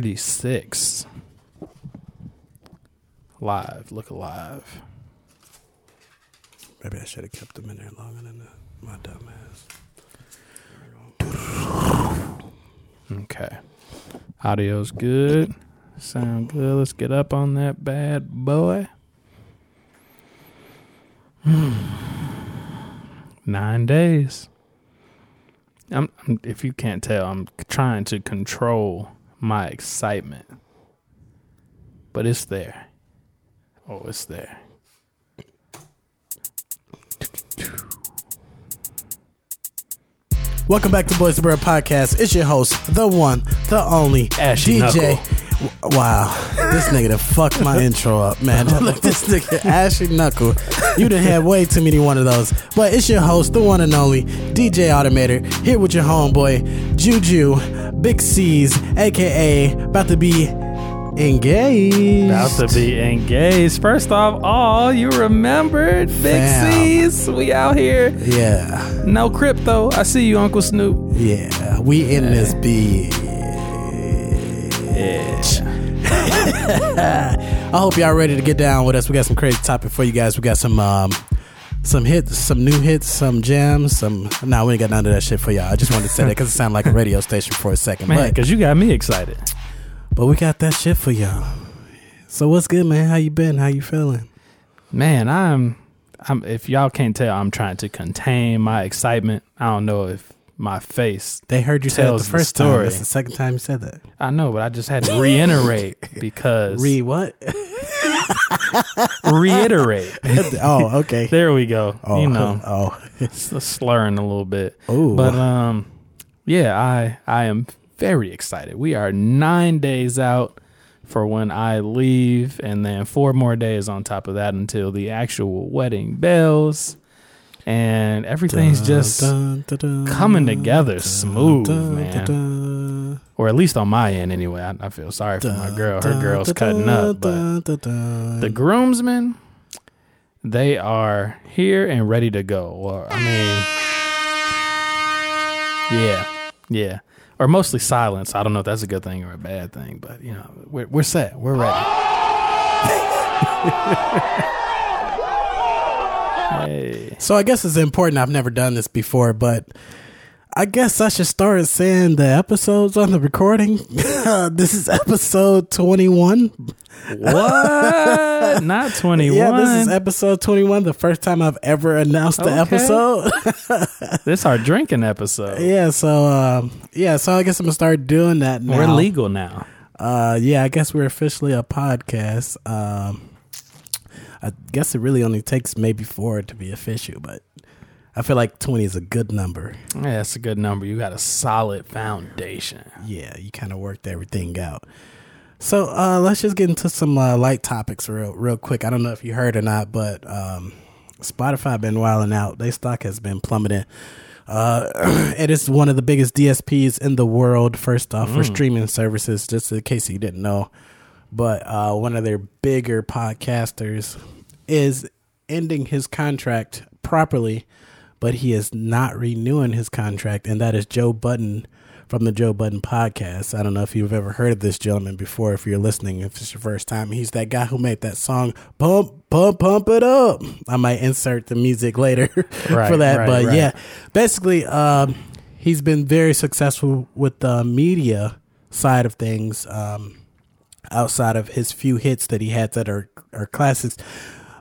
36. Live. Look alive. Maybe I should have kept them in there longer than the, my dumb ass. Okay. Audio's good. Sound good. Let's get up on that bad boy. Nine days. I'm, if you can't tell, I'm trying to control my excitement. But it's there. Oh, it's there. Welcome back to Boys to Bird Podcast. It's your host, the one, the only Ashy DJ. Knuckle. Wow, this nigga done fucked my intro up, man. Look, this nigga Ashy Knuckle. You done had way too many one of those. But it's your host, the one and only DJ Automator, here with your homeboy Juju, Big Cease, aka about to be engaged. About to be engaged. First off, oh, you remembered Big Fam. Cease. We out here. Yeah, No crypto. I see you, Uncle Snoop. yeah, we in this bitch. I hope y'all ready to get down with us. We got some crazy topic for you guys. We got some um some hits, some new hits, some jams, some nah, we ain't got none of that shit for y'all. I just wanted to say that because it sounded like a radio station for a second. Man, because you got me excited. but we got that shit for y'all. So what's good, man? How you been? How you feeling? Man, I'm I'm if y'all can't tell, I'm trying to contain my excitement. I don't know if my face They heard you say it the Tells the first time. story. That's the second time you said that. I know, but I just had to reiterate because Re what? reiterate. oh, okay. There we go. Oh, you know, Oh, it's slurring a little bit. Oh, But um yeah, I I am very excited. We are 9 days out for when I leave and then four more days on top of that until the actual wedding bells and everything's just Dun, dun, dun, coming together smooth, man. Or at least on my end anyway. I, I feel sorry for my girl. Her girl's cutting up, but the groomsmen they are here and ready to go. Or I mean Yeah. Yeah. Or mostly silence. I don't know if that's a good thing or a bad thing, but you know, we're we're set. We're ready. hey. So I guess it's important. I've never done this before, but I guess I should start saying the episodes on the recording. this is episode 21. What? Not 21. Yeah, this is episode 21, the first time I've ever announced the Okay. episode. this our drinking episode. yeah, so um, yeah, so I guess I'm going to start doing that now. We're legal now. Uh, yeah, I guess we're officially a podcast. Um, I guess it really only takes maybe four to be official, but I feel like 20 is a good number. Yeah, that's a good number. You got a solid foundation. yeah, you kind of worked everything out. So uh, let's just get into some uh, light topics real real quick. I don't know if you heard or not, but um, Spotify been wilding out. Their stock has been plummeting. Uh, it is one of the biggest DSPs in the world. First off, for streaming services, just in case you didn't know, but uh, one of their bigger podcasters is ending his contract properly, but he is not renewing his contract, and that is Joe Budden from the Joe Budden podcast. I don't know if you've ever heard of this gentleman before. If you're listening, if it's your first time, he's that guy who made that song "Pump, Pump, Pump It Up." I might insert the music later Right, for that, right, but right. yeah, basically, um, he's been very successful with the media side of things. Um, outside of his few hits that he had that are are classics.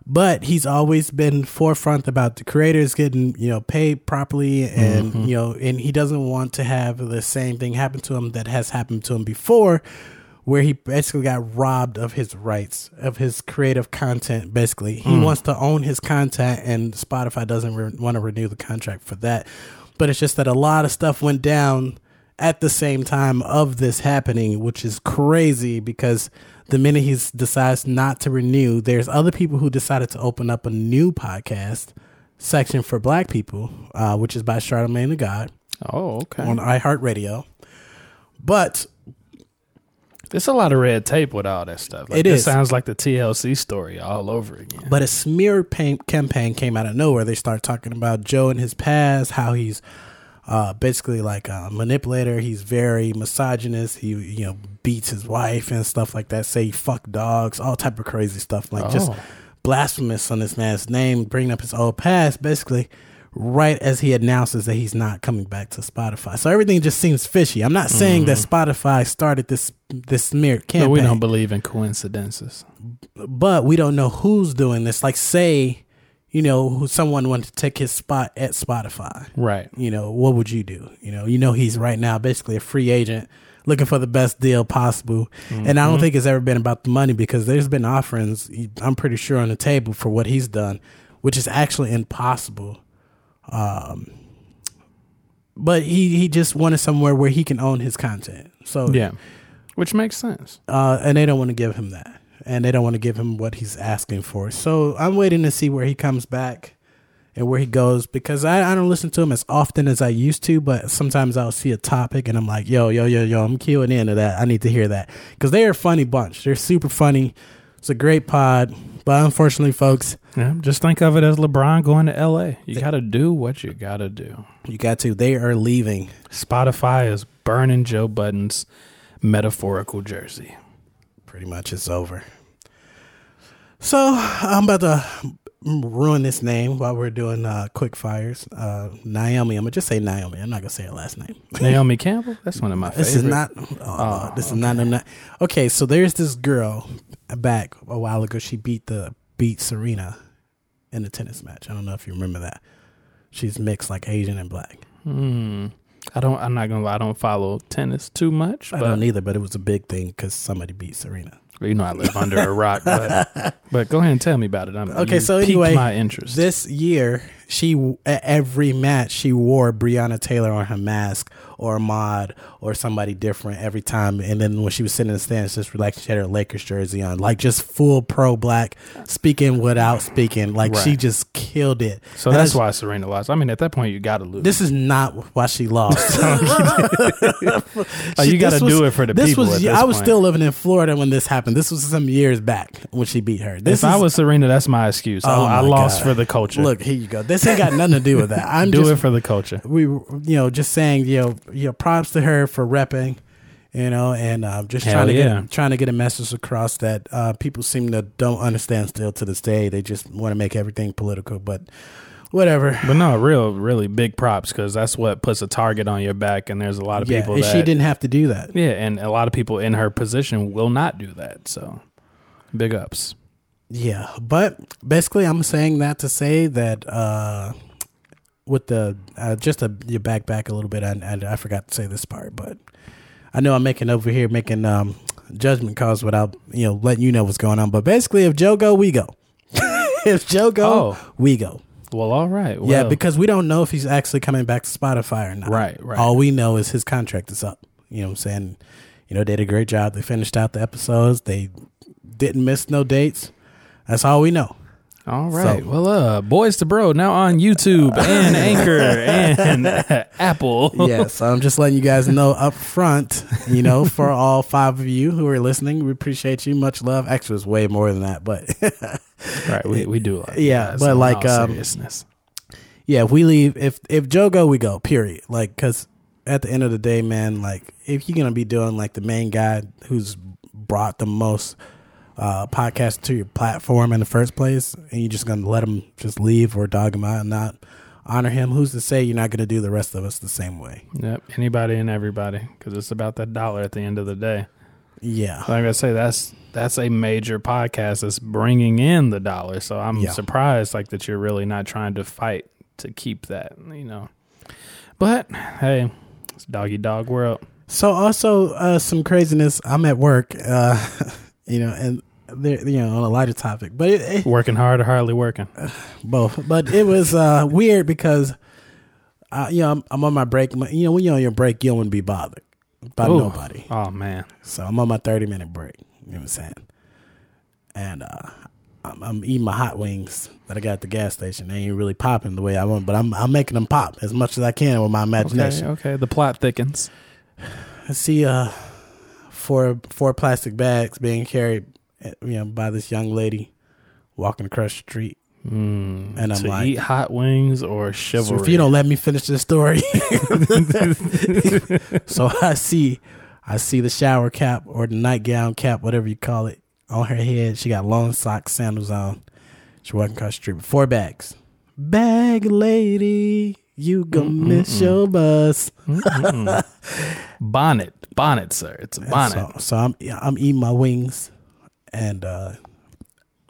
But he's always been forefront about the creators getting, you know, paid properly and Mm-hmm. you know, and he doesn't want to have the same thing happen to him that has happened to him before where he basically got robbed of his rights of his creative content basically. He Hmm. wants to own his content and Spotify doesn't re- want to renew the contract for that. But it's just that a lot of stuff went down at the same time of this happening, which is crazy because the minute he decides not to renew, there's other people who decided to open up a new podcast section for black people, uh, which is by Charlamagne the God Oh, okay. on iHeartRadio. But There's a lot of red tape with all that stuff. Like, It sounds like the TLC story all over again. But a smear paint campaign came out of nowhere. They start talking about Joe and his past, how he's uh, basically like a manipulator. He's very misogynist. He you know beats his wife and stuff like that. Say fuck dogs, all type of crazy stuff. Like just Oh. blasphemous on this man's name, bringing up his old past. Basically, right as he announces that he's not coming back to Spotify. So everything just seems fishy. I'm not saying that Spotify started this this smear But campaign we don't believe in coincidences. but we don't know who's doing this. Like, say, you know, who someone wanted to take his spot at Spotify. Right. You know, what would you do? You know, you know he's right now basically a free agent looking for the best deal possible. And I don't think it's ever been about the money because there's been offerings, I'm pretty sure, on the table for what he's done, which is actually impossible. Um, but he, he just wanted somewhere where he can own his content. So Yeah. Which makes sense. uh, and they don't want to give him that, and they don't want to give him what he's asking for. So I'm waiting to see where he comes back and where he goes because I, I don't listen to him as often as I used to, but sometimes I'll see a topic and I'm like, yo, yo, yo, yo, I'm queuing into that. I need to hear that because they're a funny bunch. They're super funny. It's a great pod, but unfortunately, folks, Yeah. Just think of it as LeBron going to LA. You got to do what you got to do. you got to. They are leaving. Spotify is burning Joe Budden's metaphorical jersey. pretty much it's over. So I'm about to ruin this name while we're doing uh, quick fires. Uh, Naomi, I'm gonna just say Naomi. I'm not gonna say her last name. Naomi Campbell? That's one of my favorites. This is not. Oh, this is not, not. Okay, so there's this girl back a while ago. She beat the beat Serena in the tennis match. I don't know if you remember that. She's mixed like Asian and black. Hmm. I don't. I'm not gonna lie. I don't follow tennis too much, I don't either, but it was a big thing because somebody beat Serena. You know I live under a rock. But, but go ahead and tell me about it. I'm, Okay, so anyway, my interest. This year, she at every match she wore Breonna Taylor on her mask or mod or somebody different every time. And then when she was sitting in the stands, just like she had her Lakers jersey on, like just full pro black, speaking without speaking. Like she just killed it. so And that's why Serena lost. I mean, at that point, you got to lose. This is not why she lost. Oh, you got to do it for the this people. Was, this I was point. still living in Florida when this happened. This was some years back when she beat her. This If I was Serena, that's my excuse. Oh I, Oh I my lost God. for the culture. Look, here you go. This ain't got nothing to do with that. I'm do just it for the culture. we you know just saying you know you know props to her for repping you know and uh, just Hell trying to yeah. get trying to get a message across that uh, people seem to don't understand still to this day they just want to make everything political but whatever But no, real, really big props because that's what puts a target on your back. And there's a lot of yeah people and that she didn't have to do that Yeah, and a lot of people in her position will not do that. So, big ups. Yeah but basically i'm saying that to say that uh with the uh, just to you back back a little bit and I, I forgot to say this part but i know i'm making over here making um judgment calls without you know letting you know what's going on but basically if joe go we go. If joe go Oh. we go. Well, all right. yeah because we don't know if he's actually coming back to spotify or not. Right, right. all we know is his contract is up. You know what i'm saying? You know they did a great job. They finished out the episodes. They didn't miss no dates that's all we know all right. So- well, uh, boys to bro now on YouTube and Anchor and Apple. yeah, so I'm just letting you guys know up front, you know, for all five of you who are listening, we appreciate you. Much love. Actually, it's way more than that, but right. We we do. Like Yeah, but like, um, seriousness. yeah, if we leave, if if Joe go, we go. Period. Like, because at the end of the day, man, like if you're gonna be doing like the main guy who's brought the most uh podcasts to your platform in the first place, and you're just gonna let him just leave or dog him out and not honor him, who's to say you're not gonna do the rest of us the same way? Yep. Anybody and everybody, because it's about that dollar at the end of the day. Yeah. Like I say, that's that's a major podcast that's bringing in the dollar. So I'm Yeah. surprised, like that you're really not trying to fight to keep that. You know. But hey, it's doggy dog world. So also uh, some craziness. I'm at work, uh, you know, and there, you know, on a lighter topic, but it, it, Working hard or hardly working. both. But it was uh, weird because, uh, you know, I'm, I'm on my break. You know, when you're on your break, you don't want to be bothered by Ooh. nobody. Oh man. So I'm on my 30 minute break. You know what I'm saying? And uh, I'm, I'm eating my hot wings that I got at the gas station. They ain't really popping the way I want, but I'm I'm making them pop as much as I can with my imagination. Okay. The plot thickens. I see uh four four plastic bags being carried, you know, by this young lady walking across the street. Hmm. and I'm to like, eat hot wings or so chivalry. if you don't let me finish this story, so I see, I see the shower cap or the nightgown cap, whatever you call it, on her head. She got long socks, sandals on. She walking across the street with four bags. Bag lady, you gonna miss your bus. bonnet, bonnet, sir. It's a bonnet. So, so I'm I'm eating my wings, and uh,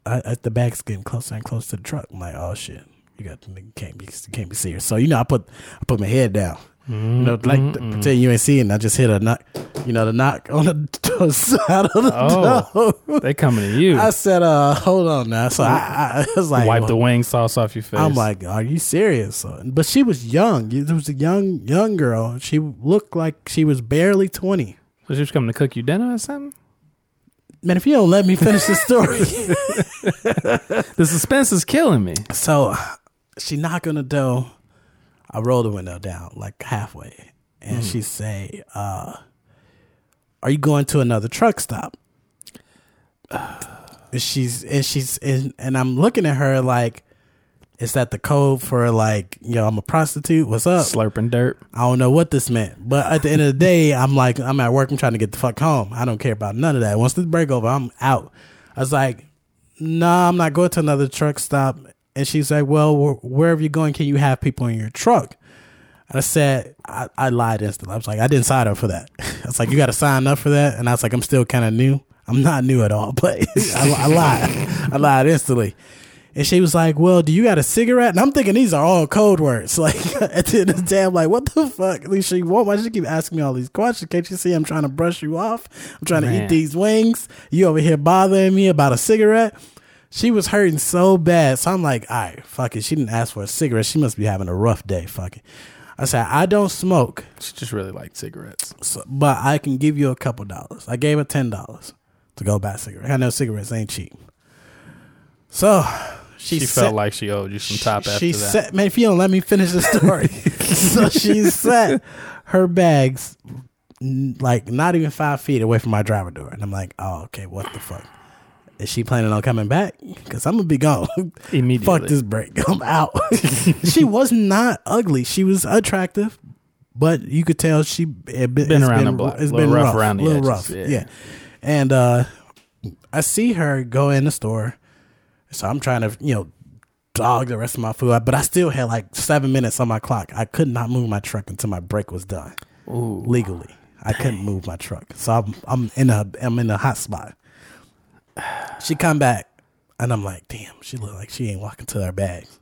I, I, the bag's getting closer and closer to the truck. I'm like, oh shit, you got you can't be can't be serious. So you know, I put I put my head down. You know, like Mm-hmm. pretend you ain't seeing. I just hit a knock, you know, the knock on the side of the Oh. door. they coming to you. I said, uh, hold on now. So I, I was like, Wipe the wing sauce off your face. I'm like, are you serious? But she was young. It was a young young girl. She looked like she was barely twenty. so she was coming to cook you dinner or something. Man, if you don't let me finish the story. The suspense is killing me. So she knock on the door. I roll the window down like halfway, and she say, uh, "Are you going to another truck stop?" And she's and she's and, and I'm looking at her like, "Is that the code for like, yo, I'm a prostitute? What's up?" Slurping dirt. I don't know what this meant, but at the end of the day, I'm like, I'm at work. I'm trying to get the fuck home. I don't care about none of that. Once this break over, I'm out. I was like, nah, I'm not going to another truck stop. And she's like, well, wh- wherever you're going, can you have people in your truck? And I said, I, I lied instantly. I was like, I didn't sign up for that. I was like, you got to sign up for that. And I was like, I'm still kind of new. I'm not new at all, but I, I lied. I lied instantly. And she was like, "Well, do you got a cigarette?" And I'm thinking these are all code words. Like at the end of the day, I'm like, "What the fuck?" At least she won't. Why does she keep asking me all these questions? Can't you see I'm trying to brush you off? I'm trying to eat these wings. You over here bothering me about a cigarette? She was hurting so bad. So I'm like, all right, fuck it. She didn't ask for a cigarette. She must be having a rough day. Fuck it. I said, I don't smoke, She just really liked cigarettes. so, but I can give you a couple dollars. I gave her ten dollars to go buy a cigarette. I know cigarettes ain't cheap. So she, She, said, felt like she owed you some top after she that. set man if you don't let me finish the story. So she set her bags like not even five feet away from my driver door. And i'm like oh okay what the fuck? Is she planning on coming back? Because i'm gonna be gone. Immediately. fuck this break. I'm out. She was not ugly. She was attractive but you could tell she had been, Been around been, the block. it's been rough rough, around the little edges, rough. Yeah. yeah. And uh i see her go in the store so I'm trying to, you know, dog the rest of my food. But I still had like seven minutes on my clock. I could not move my truck until my break was done. Ooh. Legally. I couldn't move my truck. So I'm I'm in a I'm in a hot spot. She come back and I'm like, damn, she look like she ain't walking to her bags.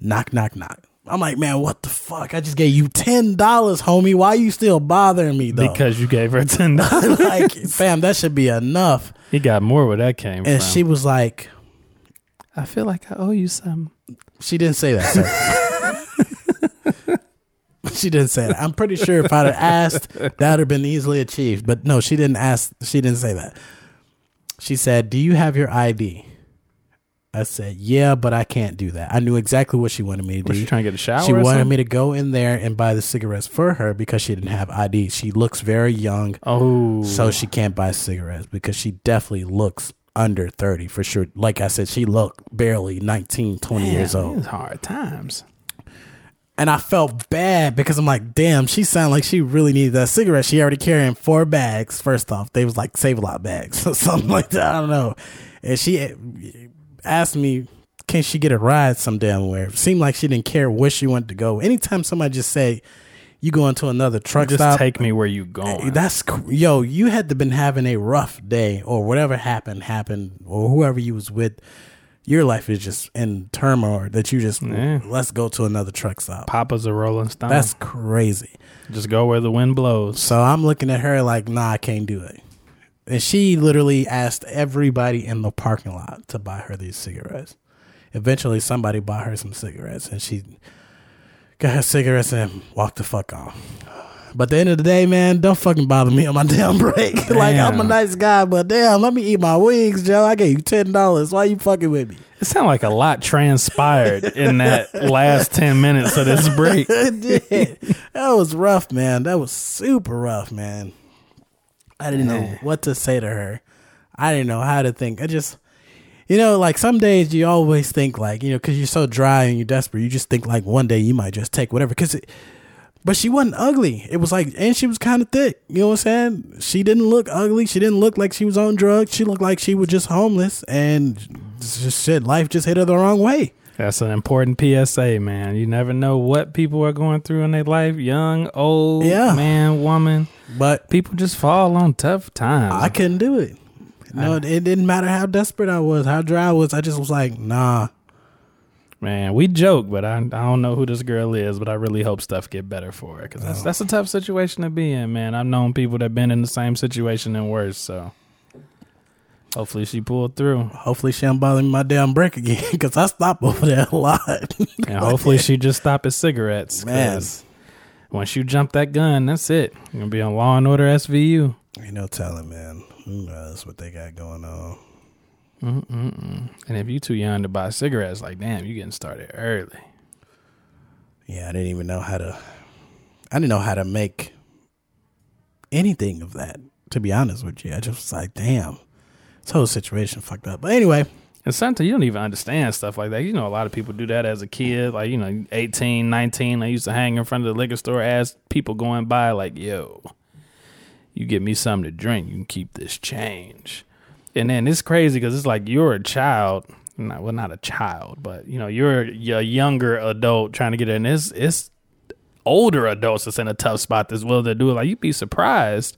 Knock, knock, knock. I'm like, man, what the fuck? I just gave you ten dollars, homie. Why you still bothering me though? Because you gave her ten dollars. like, fam, that should be enough. he got more where that came And from. she was like, I feel like I owe you some. She didn't say that. She didn't say that. I'm pretty sure if I'd have asked, that would have been easily achieved. But no, she didn't ask. She didn't say that. She said, "Do you have your ID?" I said, "Yeah, but I can't do that." I knew exactly what she wanted me to Was do. she trying to get a shower? She wanted me to go in there and buy the cigarettes for her because she didn't have ID. She looks very young, Oh, so she can't buy cigarettes because she definitely looks under 30 for sure. Like I said, she looked barely 19, 20 years Man, old. Hard times. And I felt bad because I'm like, damn, she sounded like she really needed that cigarette. She already carrying four bags. First off, they was like save a lot bags or something like that. I don't know. And she eh, asked me, can she get a ride some damn where? It seemed like she didn't care where she wanted to go. Anytime somebody just say, you go into another truck stop. Just stop, take me where you eh, going. that's yo. You had to been having a rough day, or whatever happened happened, or whoever you was with. Your life is just in turmoil. That you just Yeah. let's go to another truck stop. Papa's a Rolling Stone. That's crazy. just go where the wind blows. So I'm looking at her like, nah, I can't do it. And she literally asked everybody in the parking lot to buy her these cigarettes. Eventually, somebody bought her some cigarettes, and she got her cigarettes and walked the fuck off. But at the end of the day, man, don't fucking bother me on my damn break. like I'm a nice guy, but damn, let me eat my wings, Joe. I gave you ten dollars. Why you fucking with me? It sounded like a lot transpired in that last ten minutes of this break. it did. That was rough, man. That was super rough, man. I didn't know what to say to her. I didn't know how to think. I just you know, like some days you always think like, you know, because you're so dry and you're desperate, you just think like one day you might just take whatever. Because, but she wasn't ugly. It was like, and she was kind of thick. You know what I'm saying? She didn't look ugly. She didn't look like she was on drugs. She looked like she was just homeless and just shit. Life just hit her the wrong way. That's an important PSA, man. You never know what people are going through in their life, young, old, Yeah. man, woman. But People just fall on tough times. I couldn't do it. No, it didn't matter how desperate I was, how dry I was. I just was like, nah. Man, we joke, but I, I don't know who this girl is, but I really hope stuff get better for her because that's oh. that's a tough situation to be in, man. I've known people that been in the same situation and worse, so hopefully she pulled through, Hopefully she don't bother me my damn break again because I stop over there a lot. and hopefully she just stop at cigarettes. Man, once you jump that gun, that's it. You're gonna be on Law and Order SVU. ain't no telling, man. Mm, uh, Who knows what they got going on? Mm-mm-mm. And if you too young to buy cigarettes, like damn, you getting started early. Yeah, I didn't even know how to. I didn't know how to make anything of that. To be honest with you, I just was like, damn, this whole situation fucked up. But anyway, And sometimes you don't even understand stuff like that. You know, a lot of people do that as a kid. Like, you know, 18, 19, I used to hang in front of the liquor store, ask people going by, like, yo, you get me something to drink, you can keep this change. And then it's crazy because it's like you're a child. Not, well, not a child, but, you know, you're, a younger adult trying to get in. It's, it's older adults that's in a tough spot that's willing to do it. Like, you'd be surprised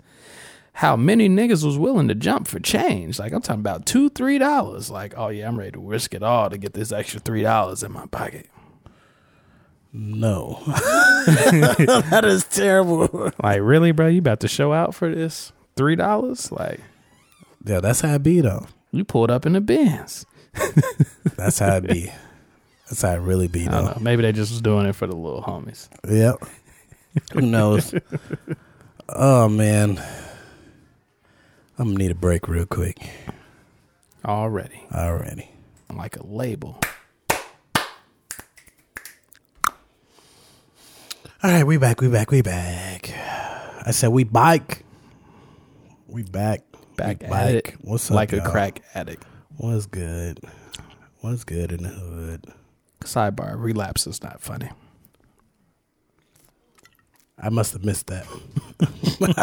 how many niggas was willing to jump for change. Like I'm talking about two, three dollars. Like, oh yeah, I'm ready to risk it all to get this extra three dollars in my pocket. No, that is terrible. Like, really, bro? You about to show out for this three dollars? Like, Yeah, that's how it be though. you pulled up in the bins. That's how it be. That's how it really be I don't though. know. Maybe they just was doing it for the little homies. Yep. Who knows? oh man, I'm gonna need a break real quick. Already, Already. I'm like a label. All right, we back. We back. We back. I said we bike. We back. Back we at bike. it, What's up, like a y'all? crack addict. What's good? What's good in the hood? Sidebar: relapse is not funny. I must have missed that.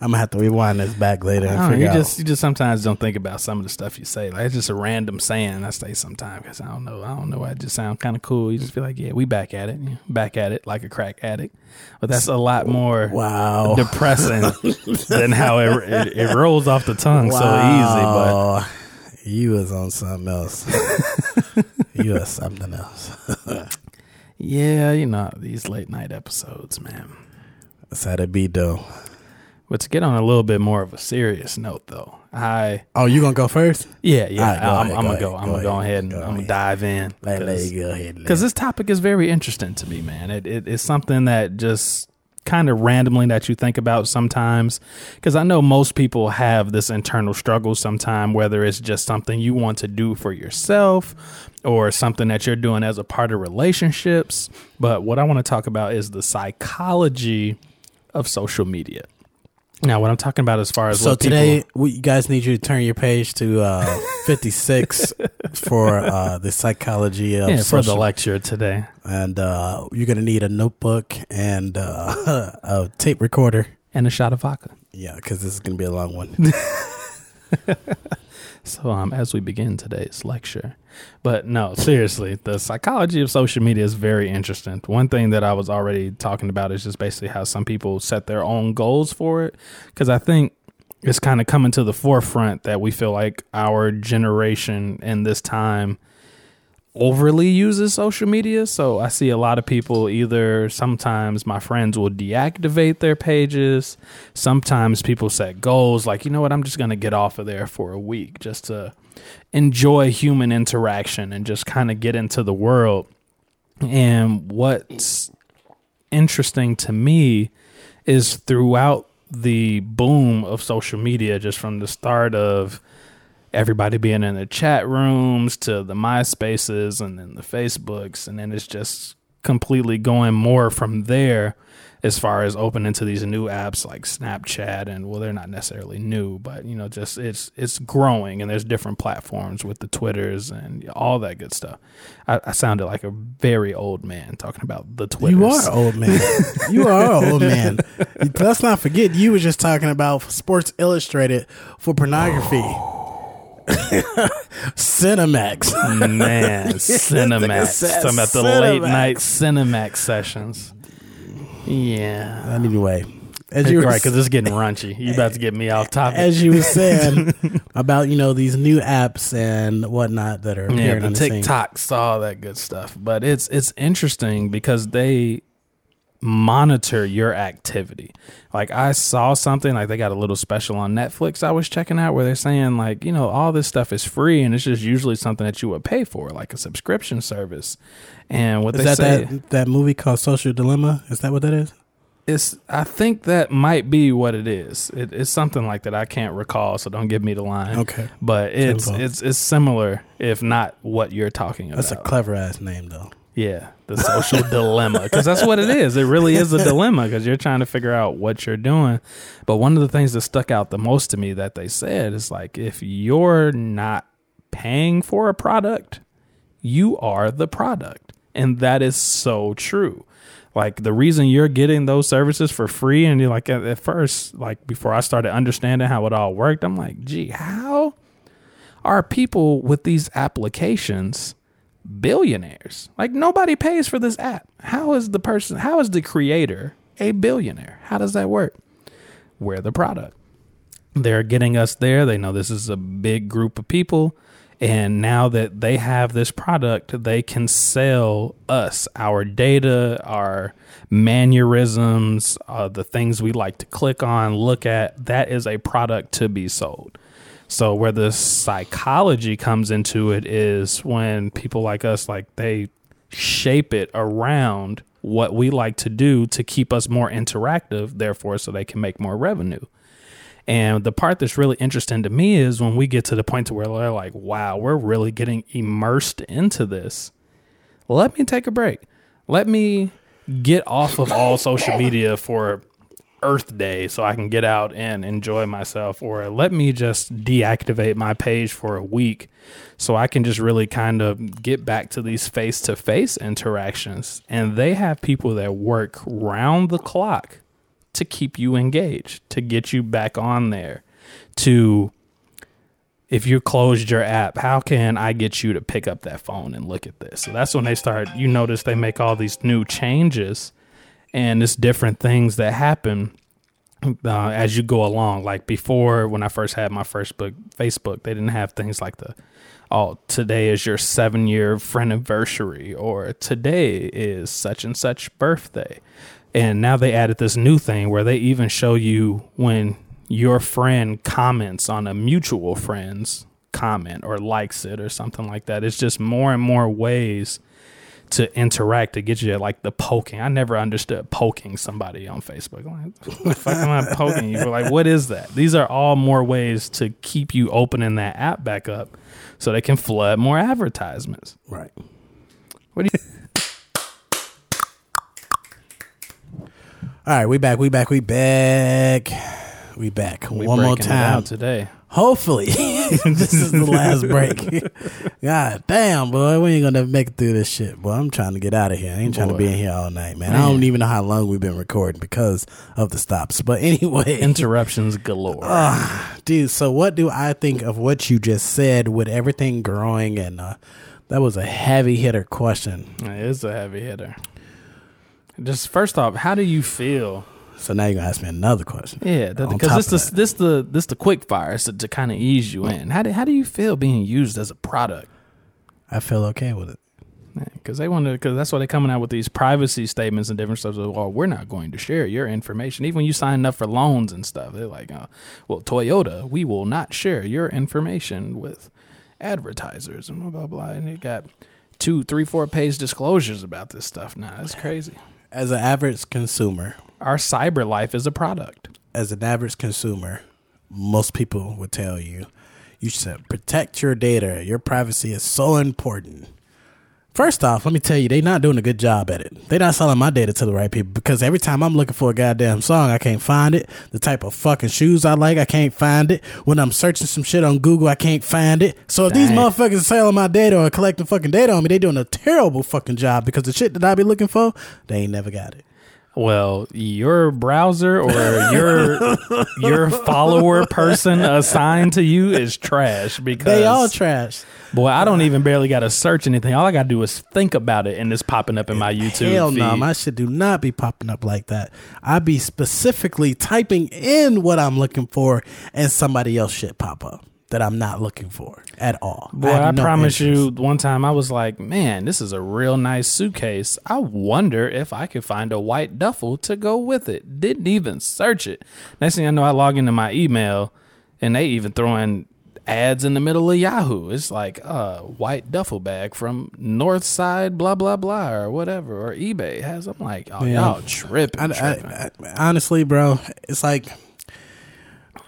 I'm gonna have to rewind this back later and know, you out. just you just sometimes don't think about some of the stuff you say. Like it's just a random saying I say sometimes because I don't know. I don't know. I just sound kind of cool. You just feel like, yeah, we back at it. Back at it like a crack addict. But that's a lot more wow. depressing than how it, it, it rolls off the tongue so easy. But you was on something else. you was something else. Yeah, you know these late night episodes, man. That's how it be though. But to get on a little bit more of a serious note, though, I Oh, you gonna go first? yeah yeah right, go I'm, ahead, I'm gonna go. ahead, I'm gonna go ahead, and go I'm gonna dive in. Let, let go ahead. because this topic is very interesting to me, man. It, it it's something that just kind of randomly that you think about sometimes. Because I know most people have this internal struggle sometime, whether it's just something you want to do for yourself or something that you're doing as a part of relationships. But what I want to talk about is the psychology of social media. Now, what I'm talking about as far as so what people- today, we, you guys need you to turn your page to uh, 56 for uh, the psychology of yeah, for the lecture today. and uh, you're gonna need a notebook and uh, a tape recorder. And a shot of vodka. Yeah, because this is gonna be a long one. So, um, as we begin today's lecture, but no, seriously, the psychology of social media is very interesting. One thing that I was already talking about is just basically how some people set their own goals for it. Because I think it's kind of coming to the forefront that we feel like our generation in this time overly uses social media. So I see a lot of people either sometimes my friends will deactivate their pages. Sometimes people set goals like, you know what, I'm just going to get off of there for a week just to enjoy human interaction and just kind of get into the world. And what's interesting to me is throughout the boom of social media, just from the start of everybody being in the chat rooms to the MySpaces and then the Facebooks, and then it's just completely going more from there as far as opening to these new apps like Snapchat and well they're not necessarily new but you know just it's it's growing and there's different platforms with the Twitters and all that good stuff. I, I sounded like a very old man talking about the Twitters. You are old man. you are old man. Let's not forget you were just talking about Sports Illustrated for pornography. Oh. Cinemax. Man, Cinemax. Talking about the Cinemax. late night Cinemax sessions. Yeah. Anyway, as You're were right, because it's getting raunchy. You about to get me off topic. as you were saying about you know these new apps and whatnot that are yeah, appearing the on the scene. TikToks, all that good stuff. But it's it's interesting because they monitor your activity. Like I saw something like they got a little special on Netflix I was checking out where they're saying like, you know, all this stuff is free and it's just usually something that you would pay for, like a subscription service. And what Is they that say that that movie called Social Dilemma? Is that what that is? it's I think that might be what it is. It, it's something like that. I can't recall, so don't give me the line. Okay, But it's it's it's similar, if not what you're talking about. that's a clever ass name though. Yeah, the social dilemma, because that's what it is. It really is a dilemma because you're trying to figure out what you're doing. But one of the things that stuck out the most to me that they said is like, if you're not paying for a product, you are the product. And that is so true. Like the reason you're getting those services for free, and you're like at, at first, like before I started understanding how it all worked, I'm like, gee, how are people with these applications billionaires? Like nobody pays for this app. How is the person, how is the creator a billionaire? How does that work? We're the product. They're getting us there. They know this is a big group of people. And now that they have this product, they can sell us our data, our mannerisms, uh, the things we like to click on, look at. That is a product to be sold. So where the psychology comes into it is when people like us like they shape it around what we like to do to keep us more interactive, therefore so they can make more revenue. And the part that's really interesting to me is when we get to the point to where they're like, wow, we're really getting immersed into this. Let me take a break. Let me get off of all social media for Earth Day so I can get out and enjoy myself. Or let me just deactivate my page for a week so I can just really kind of get back to these face to face interactions. And they have people that work round the clock to keep you engaged, to get you back on there, to if you closed your app, how can I get you to pick up that phone and look at this? So that's when they start, you notice they make all these new changes and it's different things that happen uh, as you go along. Like before, when I first had my first book, Facebook, they didn't have things like the, oh, today is your seven year friend anniversary, or today is such and such birthday. And now they added this new thing where they even show you when your friend comments on a mutual friend's comment or likes it or something like that. It's just more and more ways to interact to get you like the poking. I never understood poking somebody on Facebook. Like, what the fuck am I poking you? Like, what is that? These are all more ways to keep you opening that app back up so they can flood more advertisements. Right. What do you All right, we back. We back. We back. We back. we One more time. today? Hopefully, this is the last break. God damn, boy, we ain't gonna make it through this shit. Boy, I'm trying to get out of here. I ain't trying to be in here all night, man. I don't even know how long we've been recording because of the stops. But anyway, Interruptions galore. Ah, dude. So, what do I think of what you just said with everything growing? And uh, that was a heavy hitter question. it is a heavy hitter. Just first off, how do you feel So now you're gonna ask me another question. Yeah, because this the this the this the quick fire to, to kind of ease you in. How do how do you feel being used as a product? I feel okay with it. Because they want to, because that's why they're coming out with these privacy statements and different stuff. So, well, we're not going to share your information. Even when you sign up for loans and stuff, they're like, uh, well, Toyota, we will not share your information with advertisers and blah blah blah. And it got two, three, four page disclosures about this stuff. Now it's crazy. As an average consumer, Our cyber life is a product. as an average consumer, most people would tell you you should protect your data. Your privacy is so important. First off, let me tell you, they're not doing a good job at it. They're not selling my data to the right people because every time I'm looking for a goddamn song, I can't find it. The type of fucking shoes I like, I can't find it. When I'm searching some shit on Google, I can't find it. So if these motherfuckers are selling my data or collecting fucking data on me, they're doing a terrible fucking job because the shit that I be looking for, they ain't never got it. Well, your browser or your your follower person assigned to you is trash because They all trash. boy, I don't even barely got to search anything. All I got to do is think about it, and it's popping up in my YouTube Hell no, my shit do not be popping up like that. I be specifically typing in what I'm looking for, and somebody else shit pop up that I'm not looking for at all. Boy, have I, no promise interest. you, one time I was like, man, this is a real nice suitcase. I wonder if I could find a white duffel to go with it. Didn't even search it. Next thing I know, I log into my email and they even throwing ads in the middle of Yahoo. It's like a white duffel bag from Northside, blah, blah, blah, or whatever, or eBay has. I'm like, oh, Yeah. y'all tripping. I, tripping. I, I, honestly, bro, it's like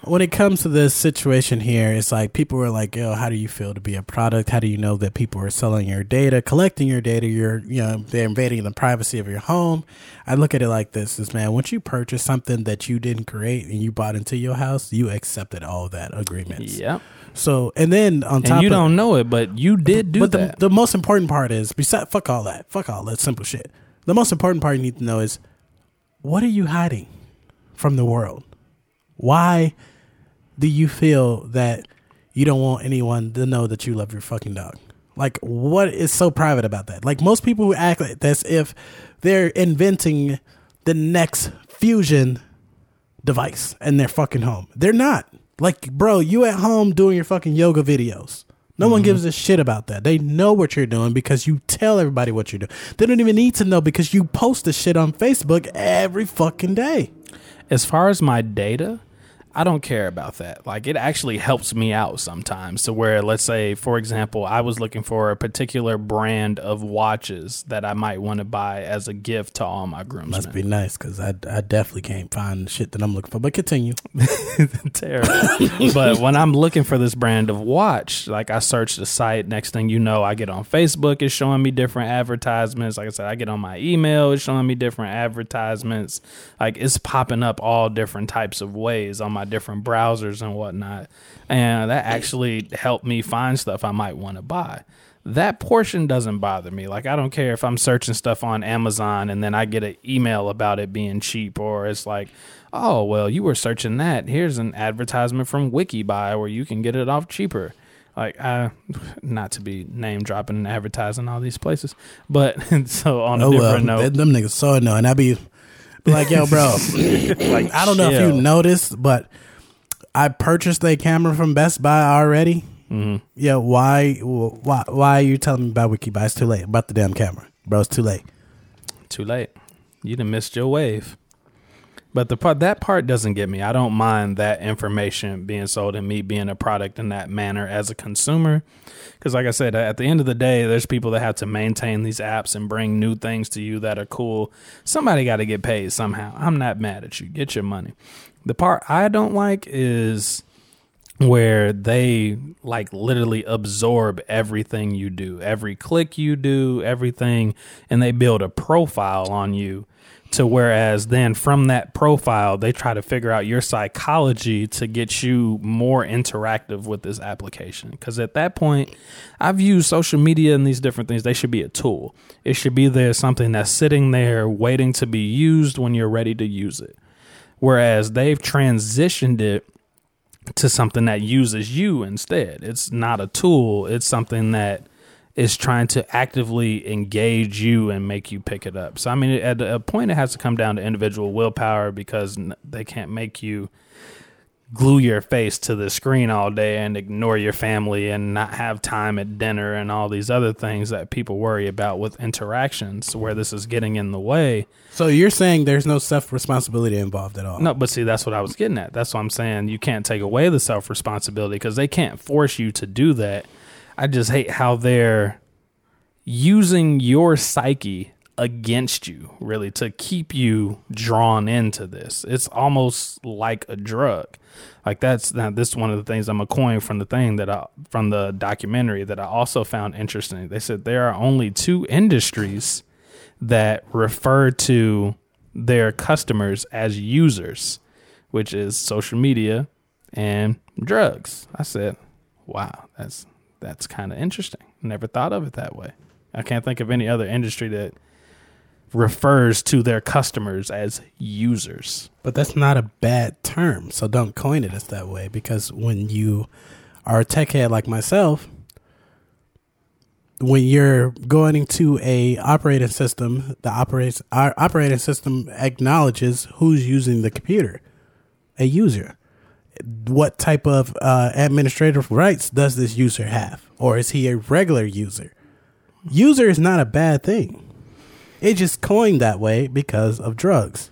when it comes to this situation here, it's like people were like, "Yo, how do you feel to be a product? How do you know that people are selling your data, collecting your data? You're, you know, they're invading the privacy of your home." I look at it like this: is man, once you purchase something that you didn't create and you bought into your house, you accepted all that agreements. Yep. So, and then on top And you of don't know it, but you did do that. but the, that. the most important part is besides, fuck all that fuck all that simple shit the most important part you need to know is what are you hiding from the world why do you feel that you don't want anyone to know that you love your fucking dog like what is so private about that like most people who act like that's if they're inventing the next fusion device in their fucking home. They're not. Like, bro, you at home doing your fucking yoga videos. No one mm-hmm. gives a shit about that. They know what you're doing because you tell everybody what you're doing. They don't even need to know because you post the shit on Facebook every fucking day. as far as my data, I don't care about that. Like it actually helps me out sometimes. to where let's say, for example, I was looking for a particular brand of watches that I might want to buy as a gift to all my groomsmen. Must be nice because I, I definitely can't find the shit that I'm looking for. But continue. terrible. but when I'm looking for this brand of watch, like I search the site, next thing you know, I get on Facebook, it's showing me different advertisements. Like I said, I get on my email, it's showing me different advertisements. Like it's popping up all different types of ways on my different browsers and whatnot. And that actually helped me find stuff I might want to buy. That portion doesn't bother me. Like I don't care if I'm searching stuff on Amazon and then I get an email about it being cheap or it's like, oh well, you were searching that. Here's an advertisement from WikiBuy where you can get it off cheaper. Like I, not to be name dropping and advertising all these places, but so on a Oh, well. different note, Them, niggas so annoying. I be, be like, yo, bro. like I don't know if you noticed, but I purchased a camera from Best Buy already. Mhm. Yeah, why, why, why are you telling me about WikiBuy? It's too late about the damn camera, bro. It's too late. Too late. You done missed your wave. But the part that part doesn't get me. I don't mind that information being sold and me being a product in that manner as a consumer. Because, like I said, at the end of the day, there's people that have to maintain these apps and bring new things to you that are cool. Somebody got to get paid somehow. I'm not mad at you. Get your money. The part I don't like is where they like literally absorb everything you do, every click you do, everything, and they build a profile on you. To whereas then from that profile, they try to figure out your psychology to get you more interactive with this application. Because at that point, I've used social media and these different things. They should be a tool. It should be there something that's sitting there waiting to be used when you're ready to use it. Whereas they've transitioned it to something that uses you instead. It's not a tool, it's something that is trying to actively engage you and make you pick it up. So, I mean, at a point, it has to come down to individual willpower because they can't make you glue your face to the screen all day and ignore your family and not have time at dinner and all these other things that people worry about with interactions where this is getting in the way. So you're saying there's no self responsibility involved at all? No, but see, that's what I was getting at. That's what I'm saying. You can't take away the self responsibility because they can't force you to do that. I just hate how they're using your psyche against you, really, to keep you drawn into this. It's almost like a drug. Like that's now this is one of the things I'm a coin from the thing that I from the documentary that I also found interesting. They said there are only two industries that refer to their customers as users, which is social media and drugs. I said, "Wow, that's that's kind of interesting. Never thought of it that way." I can't think of any other industry that refers to their customers as users. But that's not a bad term, so don't coin it as that way because when you are a tech head like myself, when you're going into a operating system, the operates our operating system acknowledges who's using the computer, a user. What type of uh, administrative rights does this user have, or is he a regular user? User is not a bad thing. It just coined that way because of drugs.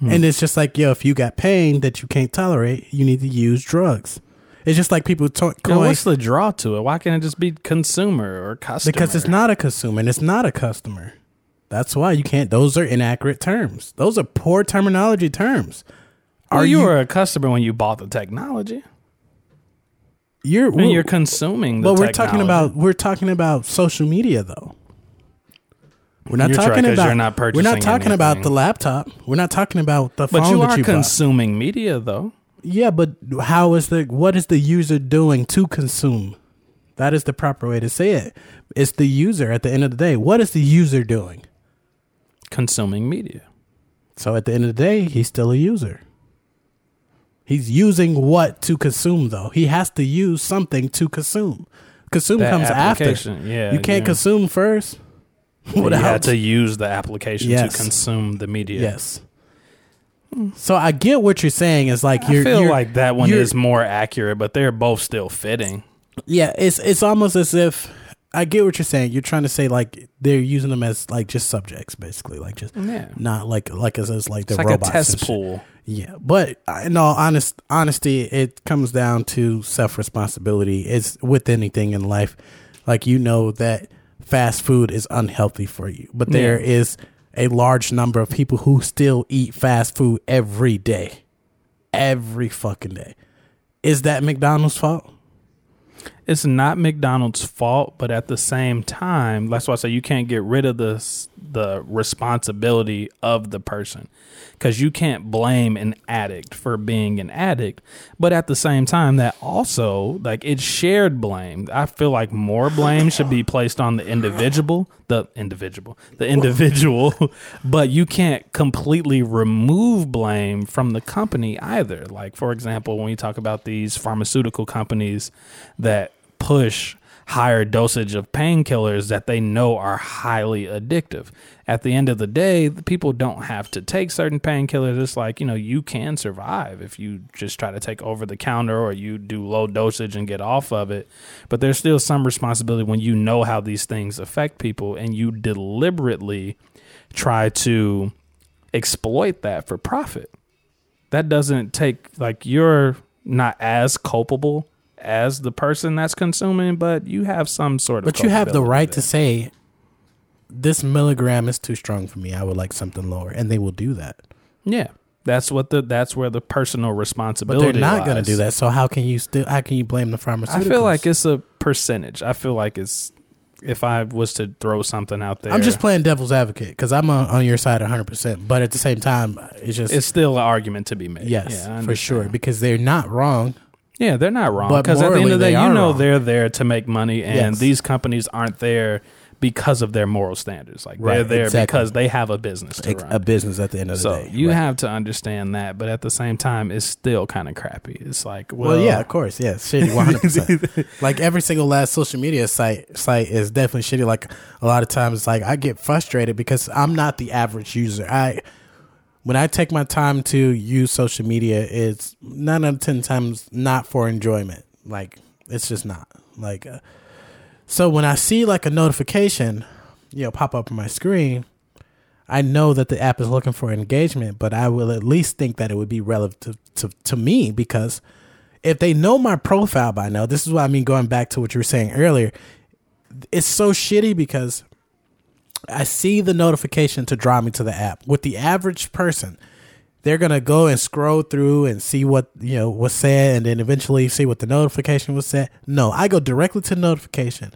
And it's just like, yo, if you got pain that you can't tolerate, you need to use drugs. It's just like people know, coin what's the draw to it? Why can't it just be consumer or customer? because it's not a consumer and it's not a customer. That's why you can't. Those are inaccurate terms. Those are poor terminology terms. Well, Are you, you? were a customer when you bought the technology. You're. Mean, you're consuming the But we're talking about we're talking about social media though. We're not You're right, about. you're not we're not talking about the laptop. We're not talking about the phone But you that are you bought. consuming media, though. Yeah, but how is the what is the user doing to consume? That is the proper way to say it. It's the user at the end of the day. What is the user doing? Consuming media. So at the end of the day, he's still a user. He's using what to consume though. He has to use something to consume. Consume That comes after. yeah, You can't yeah. consume first. you had to use the application Yes. to consume the media. Yes. So I get what you're saying. Is like I you're. feel you're- like that one is more accurate, but they're both still fitting. Yeah, it's it's almost as if I get what you're saying. You're trying to say like they're using them as like just subjects, basically, like just Yeah. not like like as, as like the It's like robots a test pool. Yeah, but uh, in all honest honesty, it comes down to self responsibility. It's with anything in life, like you know that fast food is unhealthy for you, but there Yeah. is a large number of people who still eat fast food every day, every fucking day. Is that McDonald's fault? It's not McDonald's fault, but at the same time, that's why I say you can't get rid of the the responsibility of the person because you can't blame an addict for being an addict. But at the same time, that also like it's shared blame. I feel like more blame should be placed on the individual, the individual, the individual, but you can't completely remove blame from the company either. Like for example, when you talk about these pharmaceutical companies that push higher dosage of painkillers that they know are highly addictive. At the end of the day, people don't have to take certain painkillers. It's like, you know, you can survive if you just try to take over the counter or you do low dosage and get off of it. But there's still some responsibility when you know how these things affect people and you deliberately try to exploit that for profit. That doesn't take like you're not as culpable as the person that's consuming, but you have some sort of. But you have the right to say, this milligram is too strong for me. I would like something lower. And they will do that. Yeah, that's what the that's where the personal But responsibility. they're not going to do that. So how can you still, how can you blame the pharmaceutical? I feel like it's a percentage. I feel like it's if I was to throw something out there, I'm just playing devil's advocate because I'm on, on your side 100%. But at the same time, it's just, it's still an argument to be made. yes, Yeah, for sure. Because they're not wrong. Yeah, they're not wrong. But Because at the end morally, of the they day, you are know wrong. they're there to make money, and Yes. these companies aren't there because of their moral standards. Like they're Right, there exactly. because they have a business to Ex- run. A business at the end of the so day. you Right. have to understand that, but at the same time, it's still kind of crappy. It's like, well, Well, yeah, of course, yeah, shitty, one hundred percent. Like every single last social media site site is definitely shitty. Like a lot of times, like I get frustrated because I'm not the average user. I when I take my time to use social media, it's nine out of ten times not for enjoyment. Like it's just not like. Uh, so when I see like a notification, you know, pop up on my screen, I know that the app is looking for engagement, but I will at least think that it would be relevant to, to, to me because if they know my profile by now, this is what I mean going back to what you were saying earlier. It's so shitty because I see the notification to draw me to the app. With the average person, they're gonna go and scroll through and see what you know was said, and then eventually see what the notification was said. No, I go directly to the notification.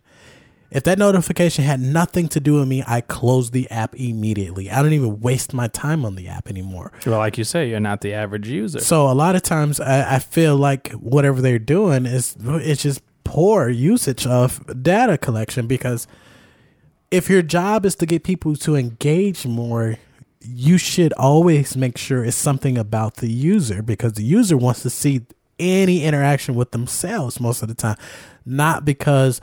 If that notification had nothing to do with me, I close the app immediately. I don't even waste my time on the app anymore. Well, like you say, you're not the average user. So a lot of times, I, I feel like whatever they're doing is it's just poor usage of data collection because if your job is to get people to engage more, you should always make sure it's something about the user because the user wants to see any interaction with themselves most of the time, not because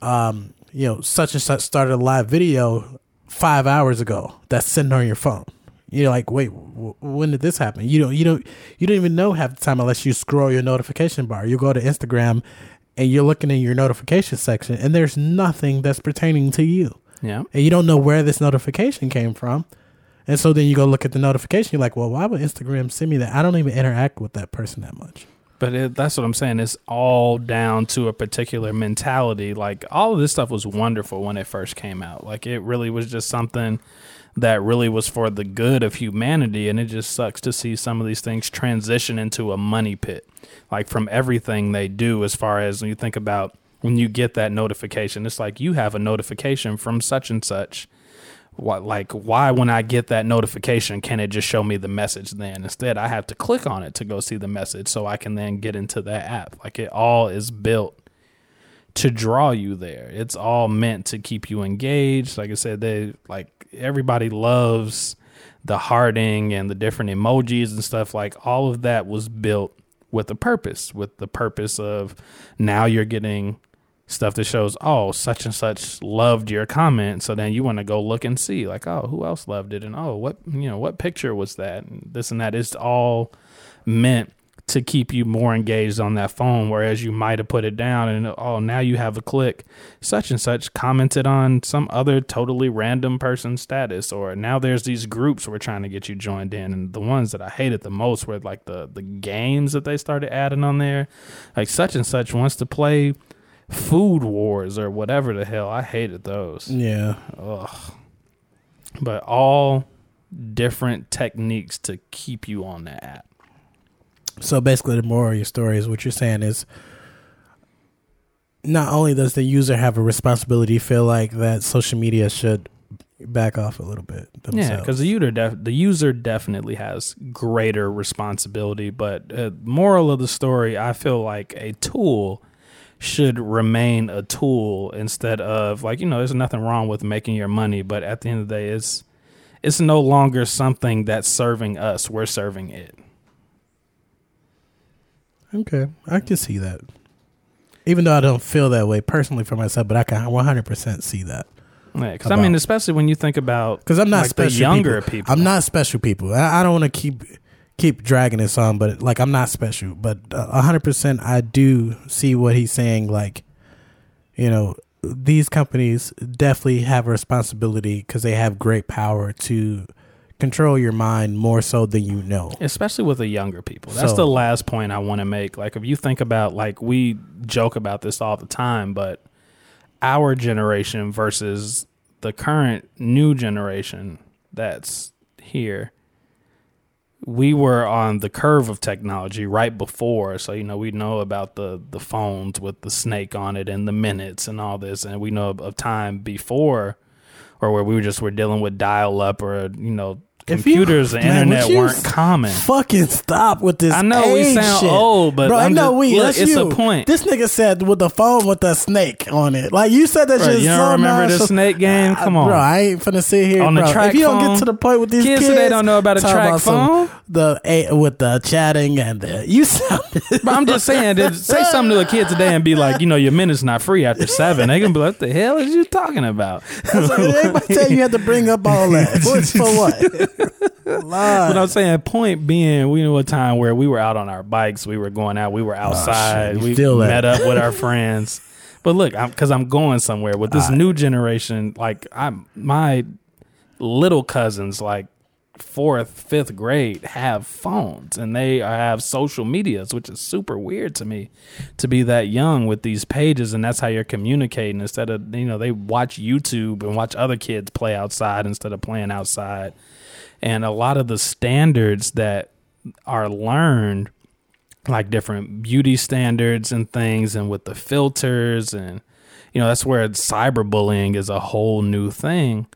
um, you know such and such started a live video five hours ago that's sitting on your phone. You're like, wait, w- when did this happen? You don't, you don't, you don't even know half the time unless you scroll your notification bar. You go to Instagram and you're looking in your notification section, and there's nothing that's pertaining to you yeah. and you don't know where this notification came from. And so then you go look at the notification. You're like, well, why would Instagram send me that? I don't even interact with that person that much. But it, that's what I'm saying. It's all down to a particular mentality. Like all of this stuff was wonderful when it first came out. Like it really was just something that really was for the good of humanity. And it just sucks to see some of these things transition into a money pit. Like from everything they do, as far as when you think about when you get that notification, it's like you have a notification from such and such. What like why when I get that notification can it just show me the message then? Instead, I have to click on it to go see the message so I can then get into that app. Like it all is built to draw you there. It's all meant to keep you engaged. Like I said, they like everybody loves the hearting and the different emojis and stuff. Like all of that was built with a purpose, with the purpose of now you're getting stuff that shows, oh, such and such loved your comment. So then you want to go look and see, like, oh, who else loved it? And oh, what, you know, what picture was that? And this and that. It's all meant to keep you more engaged on that phone. Whereas you might have put it down and, oh, now you have a click. Such and such commented on some other totally random person's status. Or now there's these groups we're trying to get you joined in. And the ones that I hated the most were like the, the games that they started adding on there. Like such and such wants to play food wars or whatever the hell. I hated those. Yeah. Ugh. But all different techniques to keep you on that app. So basically, the moral of your story is what you're saying is not only does the user have a responsibility, feel like that social media should back off a little bit. Themselves. Yeah, because the user def- the user definitely has greater responsibility. But uh, moral of the story, I feel like a tool should remain a tool instead of like you know there's nothing wrong with making your money but at the end of the day it's it's no longer something that's serving us we're serving it Okay, I can see that. Even though I don't feel that way personally for myself, but I can 100% see that. yeah, because i mean especially when you think about Because I'm not like, special younger people. people, I'm not special people. I, I don't want to keep keep dragging this on, but like I'm not special. But uh, a hundred percent, I do see what he's saying. Like, you know, these companies definitely have a responsibility because they have great power to control your mind more so than you know. especially with the younger people. That's So- the last point I want to make. Like if you think about like we joke about this all the time, but our generation versus the current new generation that's here we were on the curve of technology right before. So you know we know about the the phones with the snake on it and the minutes and all this. And we know of, of time before or where we were just were dealing with dial up or you know If you- computers and Man, internet weren't common Fucking stop with this. I know we sound shit. old, but Bro, I I'm know just- we. look, that's it's a point. This nigga said with the phone with the snake on it. Like you said that Bro, shit. you don't so remember the snake game? Come on. bro. I ain't finna sit here On the bro. track If you don't phone? get to the point with these Kids kids, today don't know about a track some- phone? the a, with the chatting and the you sound. But I'm just saying, say something to a kid today and be like, you know, your minute's not free after seven. They can be like, what the hell is you talking about? So everybody tell you you had to bring up all that What- for what? But. I'm saying, point being, we knew a time where we were out on our bikes, we were going out, we were outside, Oh, we met up with our friends. But look, because I'm, going somewhere with this new generation, like I'm my little cousins, like fourth, fifth grade have phones and they have social medias, which is super weird to me to be that young with these pages and that's how you're communicating instead of you know, they watch YouTube and watch other kids play outside instead of playing outside. And a lot of the standards that are learned like different beauty standards and things and with the filters and you know that's where cyberbullying is a whole new thing.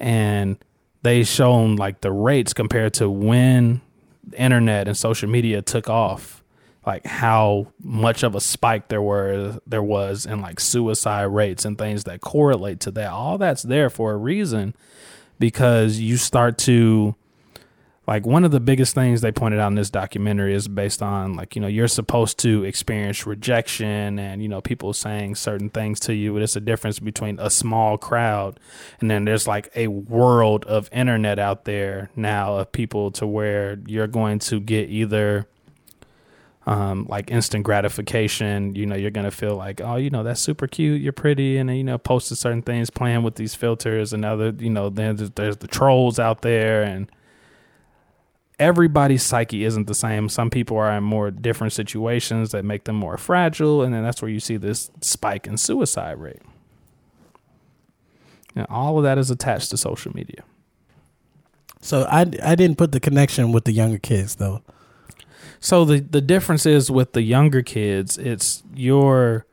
And they shown like the rates compared to when the internet and social media took off like how much of a spike there were there was in like suicide rates and things that correlate to that. All that's there for a reason because you start to like one of the biggest things they pointed out in this documentary is based on like you know you're supposed to experience rejection and you know people saying certain things to you but it's a difference between a small crowd and then there's like a world of internet out there now of people to where you're going to get either um, like instant gratification. You know, you're gonna feel like, oh, you know, that's super cute. You're pretty, and you know, posted certain things, playing with these filters, and other, you know, then there's, there's the trolls out there, and everybody's psyche isn't the same. Some people are in more different situations that make them more fragile, and then that's where you see this spike in suicide rate. And all of that is attached to social media. So I, I didn't put the connection with the younger kids though. So the the difference is with the younger kids, it's your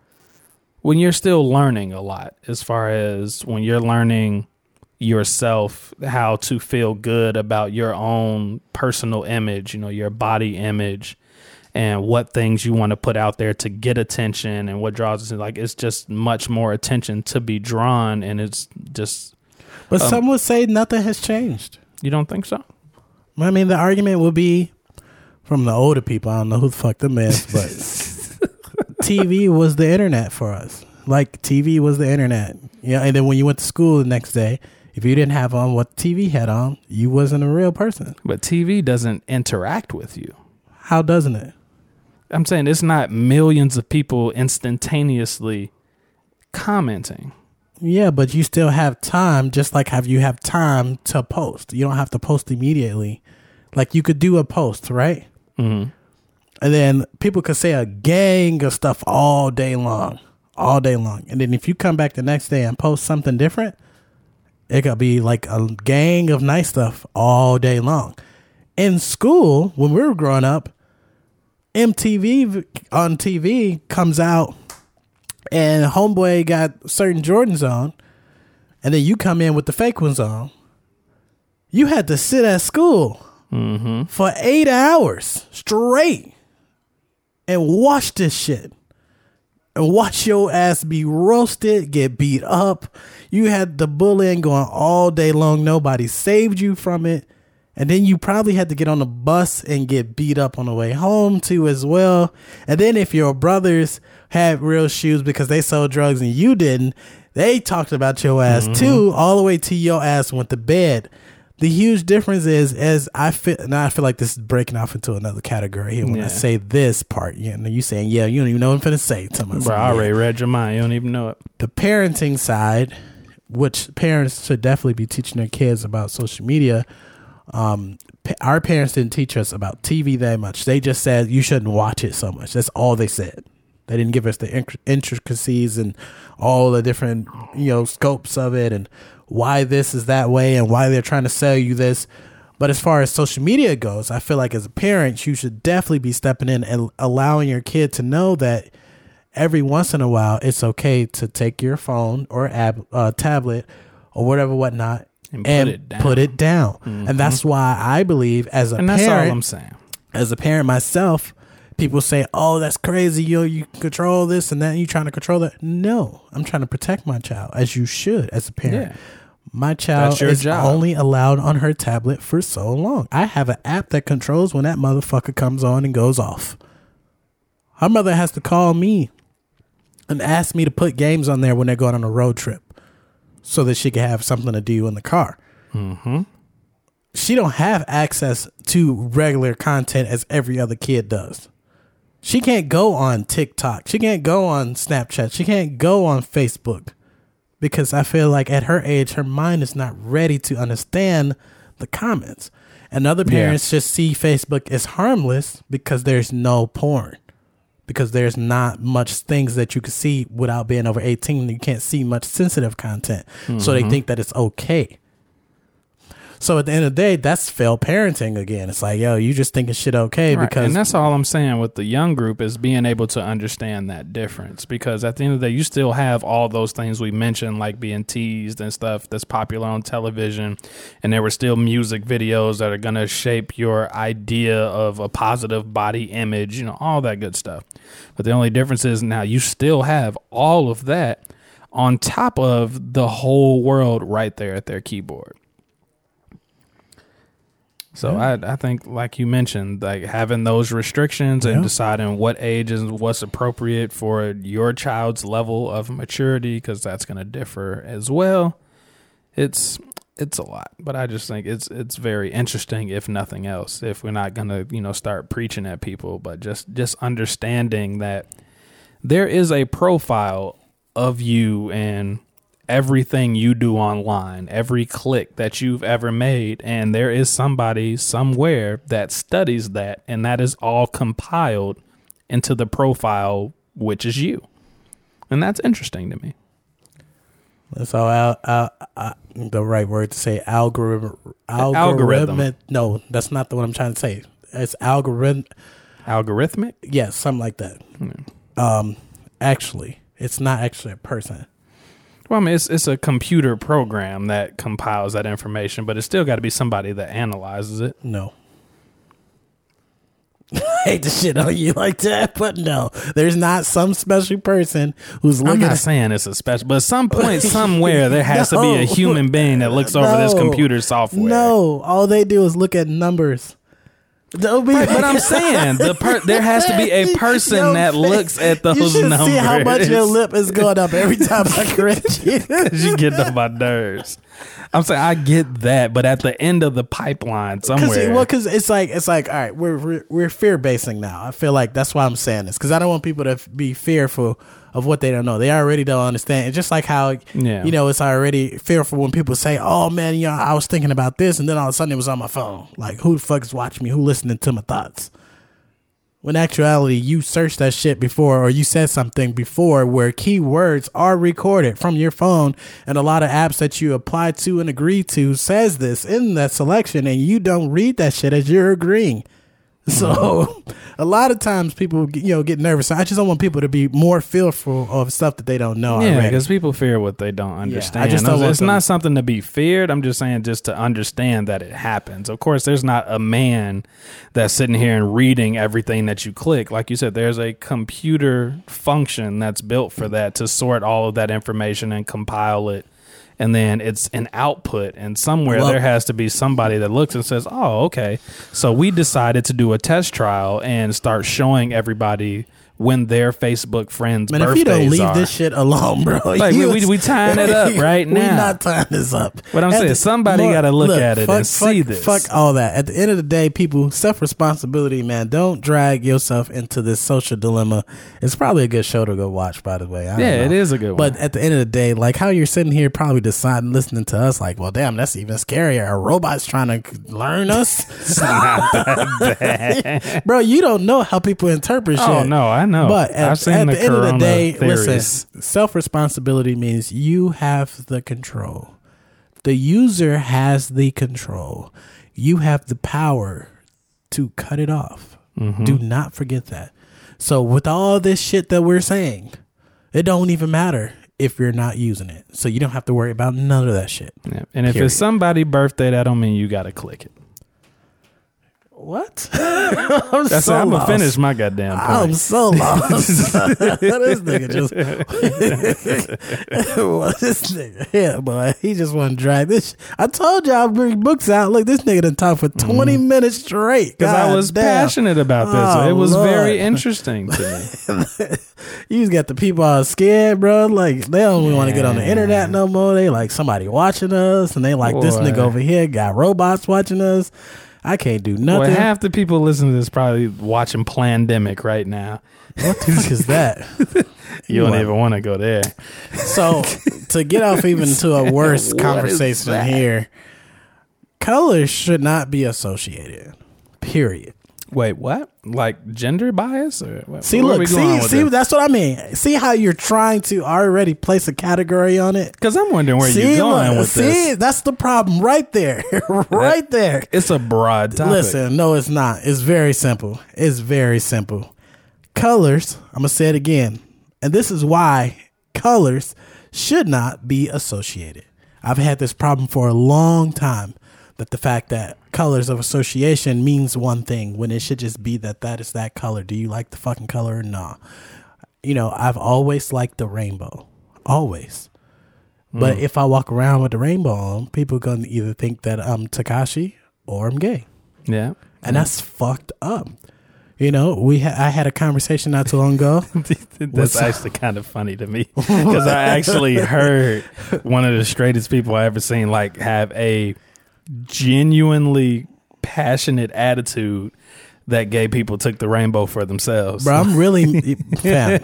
when you're still learning a lot as far as when you're learning yourself how to feel good about your own personal image, you know, your body image and what things you want to put out there to get attention and what draws us like it's just much more attention to be drawn and it's just But um, some would say nothing has changed. You don't think so? I mean the argument would be from the older people, I don't know who the fuck them is, but TV was the internet for us. Like TV was the internet. Yeah, and then when you went to school the next day, if you didn't have on what TV had on, you wasn't a real person. But TV doesn't interact with you. How doesn't it? I'm saying it's not millions of people instantaneously commenting. Yeah, but you still have time, just like have you have time to post. You don't have to post immediately. Like you could do a post, right? Mm-hmm. And then people could say a gang of stuff all day long, all day long. And then if you come back the next day and post something different, it could be like a gang of nice stuff all day long. In school, when we were growing up, MTV on TV comes out and homeboy got certain Jordans on, and then you come in with the fake ones on. You had to sit at school mm-hmm. for eight hours straight and watch this shit and watch your ass be roasted, get beat up. You had the bullying going all day long. Nobody saved you from it. And then you probably had to get on the bus and get beat up on the way home too as well. And then if your brothers had real shoes because they sold drugs and you didn't, they talked about your ass mm-hmm. too, all the way to your ass went to bed. The huge difference is as I feel now I feel like this is breaking off into another category here when yeah. I say this part. You know, you saying, Yeah, you don't even know what I'm gonna say to myself. Bro, I already read your mind, you don't even know it. The parenting side, which parents should definitely be teaching their kids about social media. Um, our parents didn't teach us about TV that much. They just said you shouldn't watch it so much. That's all they said. They didn't give us the intricacies and all the different you know scopes of it and why this is that way and why they're trying to sell you this. But as far as social media goes, I feel like as a parent, you should definitely be stepping in and allowing your kid to know that every once in a while it's okay to take your phone or ab- uh, tablet or whatever, whatnot, and, and put it down. Put it down. Mm-hmm. And that's why I believe as a and parent, I'm saying. As a parent myself, people say, "Oh, that's crazy. You you control this and that. You trying to control that?" No, I'm trying to protect my child, as you should, as a parent. Yeah. My child is job. only allowed on her tablet for so long. I have an app that controls when that motherfucker comes on and goes off. Her mother has to call me and ask me to put games on there when they're going on a road trip so that she can have something to do in the car. Mm-hmm. She don't have access to regular content as every other kid does. She can't go on TikTok. She can't go on Snapchat. She can't go on Facebook because I feel like at her age, her mind is not ready to understand the comments. And other parents just see Facebook as harmless because there's no porn. Because there's not much things that you can see without being over 18. You can't see much sensitive content. So they mm-hmm. think that it's okay. So at the end of the day, that's failed parenting again. It's like, yo, you just thinking shit okay Right, because and that's all I'm saying with the young group is being able to understand that difference because at the end of the day you still have all those things we mentioned like being teased and stuff that's popular on television. And there were still music videos that are going to shape your idea of a positive body image you know all that good stuff. But the only difference is now you still have all of that on top of the whole world right there at their keyboard so I I think like you mentioned, like having those restrictions and Yeah. deciding what age is what's appropriate for your child's level of maturity, because that's going to differ as well. It's it's a lot, but I just think it's it's very interesting, if nothing else. If we're not going to you know start preaching at people, but just just understanding that there is a profile of you and everything you do online, every click that you've ever made, and there is somebody somewhere that studies that, and that is all compiled into the profile, which is you. And that's interesting to me. That's all. Al, al, uh, the right word to say algorithm. Algorithm. Algorithm. No, that's not the one I'm trying to say. It's algorithm. Algorithmic? Yes, something like that. Um, actually, it's not actually a person. Well, I mean, it's, it's a computer program that compiles that information, but it's still got to be somebody that analyzes it. No. I hate to shit on you like that, but no, there's not some special person who's looking. I'm not at, saying it's a special, but at some point, somewhere, there has to be a human being that looks over this computer software. No, all they do is look at numbers. Be, but I'm saying the per- there has to be a person Your that looks at those you should numbers. see how much your lip is going up every time I correct you. you get on my nerves. I'm saying I get that, but at the end of the pipeline Cause, somewhere, well, because it's like it's like all right, we're we're, we're fear basing now. I feel like that's why I'm saying this because I don't want people to be fearful of what they don't know. They already don't understand. It's just like how Yeah. you know it's already fearful when people say, "Oh man, you know, I was thinking about this," and then all of a sudden it was on my phone. Like, who the fuck is watching me? Who listening to my thoughts? When actuality, you searched that shit before, or you said something before where keywords are recorded from your phone, and a lot of apps that you apply to and agree to says this in that selection, and you don't read that shit as you're agreeing. So, a lot of times people, you know, get nervous. I just don't want people to be more fearful of stuff that they don't know. yeah, because people fear what they don't understand. I just don't it's it's them- not something to be feared. I'm just saying just to understand that it happens. Of course, there's not a man that's sitting here and reading everything that you click. Like you said, there's a computer function that's built for that to sort all of that information and compile it. And then it's an output, and somewhere Well- there has to be somebody that looks and says, "Oh, okay." So we decided to do a test trial and start showing everybody when their Facebook friends' Man, if you don't leave are. this shit alone, bro, Like, we- we- we tying it up right now. we not tying this up. But I'm At saying the- somebody gotta look at it and see this. Fuck all that. At the end of the day, people, self responsibility, man. Don't drag yourself into this social dilemma. It's probably a good show to go watch, by the way. Yeah, know. it is a good one. But one. at the end of the day, like how you're sitting here, probably deciding, listening to us, like, well, damn, that's even scarier. Are robots trying to learn us? bro, you don't know how people interpret oh, shit. Oh no, I know. But at, at the, the, end of the day, theories. listen, self responsibility means you have the control. The user has the control. You have the power to cut it off. Mm-hmm. Do not forget that. So with all this shit that we're saying, it don't even matter if you're not using it. So you don't have to worry about none of that shit. Yeah. And if Period. it's somebody's birthday, that don't mean you got to click it. What? I'm That's so I'm gonna lost. finish my goddamn point. I'm so lost. this nigga just, well, this nigga, yeah, boy, he just want to drag this. I told you I'll bring books out. Look, this nigga done talk for mm-hmm. 20 minutes straight. because I was damn. passionate about this. Oh, it was very interesting to me. You just got the people all scared, bro. Like they don't even want to get on the internet no more. They like somebody watching us, and they like this nigga over here got robots watching us. I can't do nothing. half the people listening to this probably watching Plandemic right now. what the fuck is that? You don't What? even want to go there. So to get off even to a worse conversation here, colors should not be associated. Period. Wait, what? Like gender bias or what? See, look, see, see, this? that's what I mean. See how you're trying to already place a category on it. Because I'm wondering where see, you're going look, with see, this. See, that's the problem right there, right there. It's a broad topic. Listen, no, it's not. It's very simple. It's very simple. Colors, I'm going to say it again. And this is why colors should not be associated. I've had this problem for a long time that the fact that colors of association means one thing when it should just be that that is that color. Do you like the fucking color or not? You know, I've always liked the rainbow. Always. But mm. if I walk around with the rainbow on, people gonna either think that I'm Tekashi or I'm gay Yeah. and that's fucked up. You know, we ha- I had a conversation not too long ago. That's actually kind of funny to me because I actually heard one of the straightest people I ever seen like have a genuinely passionate attitude that gay people took the rainbow for themselves. Bro, I'm really fam.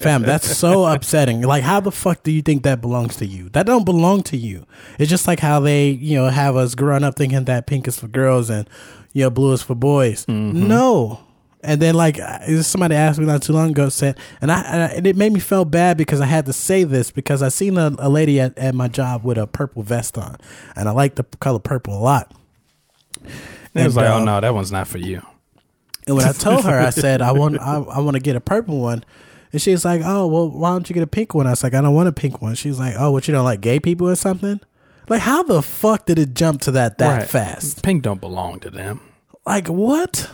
Fam, that's so upsetting. Like how the fuck do you think that belongs to you? That don't belong to you. It's just like how they, you know, have us growing up thinking that pink is for girls and you know, blue is for boys. Mm-hmm. No. And then like somebody asked me not too long ago said and I, and it made me feel bad because I had to say this because I seen a, a lady at, at my job with a purple vest on and I like the color purple a lot. And it was And, like, uh, oh no, that one's not for you. And when I told her, I said I want I, I want to get a purple one, and she's like, "Oh, well, why don't you get a pink one?" I was like, "I don't want a pink one." She's like, "Oh, what you don't like gay people or something?" Like, how the fuck did it jump to that that Right. fast? Pink don't belong to them. Like, what?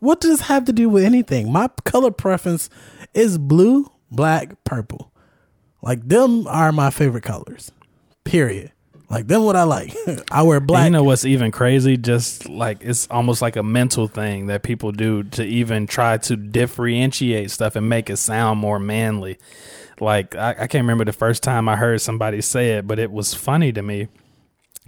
What does this have to do with anything? My color preference is blue, black, purple. Like them are my favorite colors. Period. Like them, what I like. I wear And black. you know what's even crazy? Just like it's almost like a mental thing that people do to even try to differentiate stuff and make it sound more manly. Like I, I can't remember the first time I heard somebody say it, but it was funny to me.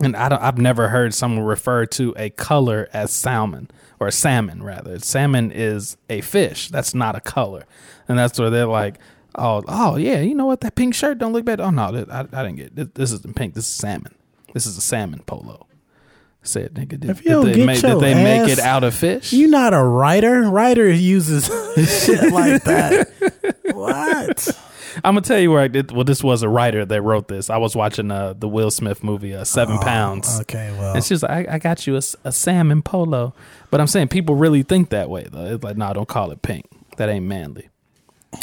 And I don't, I've never heard someone refer to a color as salmon or salmon rather. Salmon is a fish. That's not a color, and that's where they're like, oh, oh yeah, you know what? That pink shirt don't look bad. Oh no, I, I didn't get this, this isn't pink. This is salmon. This is a salmon polo. Said nigga, did, If you don't did they, make, did they make it out of fish? You not a writer. Writer uses shit like that. what? I'm gonna tell you where I did. Well, this was a writer that wrote this. I was watching uh, the Will Smith movie, uh, Seven Pounds. Oh, Okay, well, And she's like, I, I got you a, a, salmon polo. But I'm saying people really think that way, though. It's like, nah, don't call it pink. That ain't manly.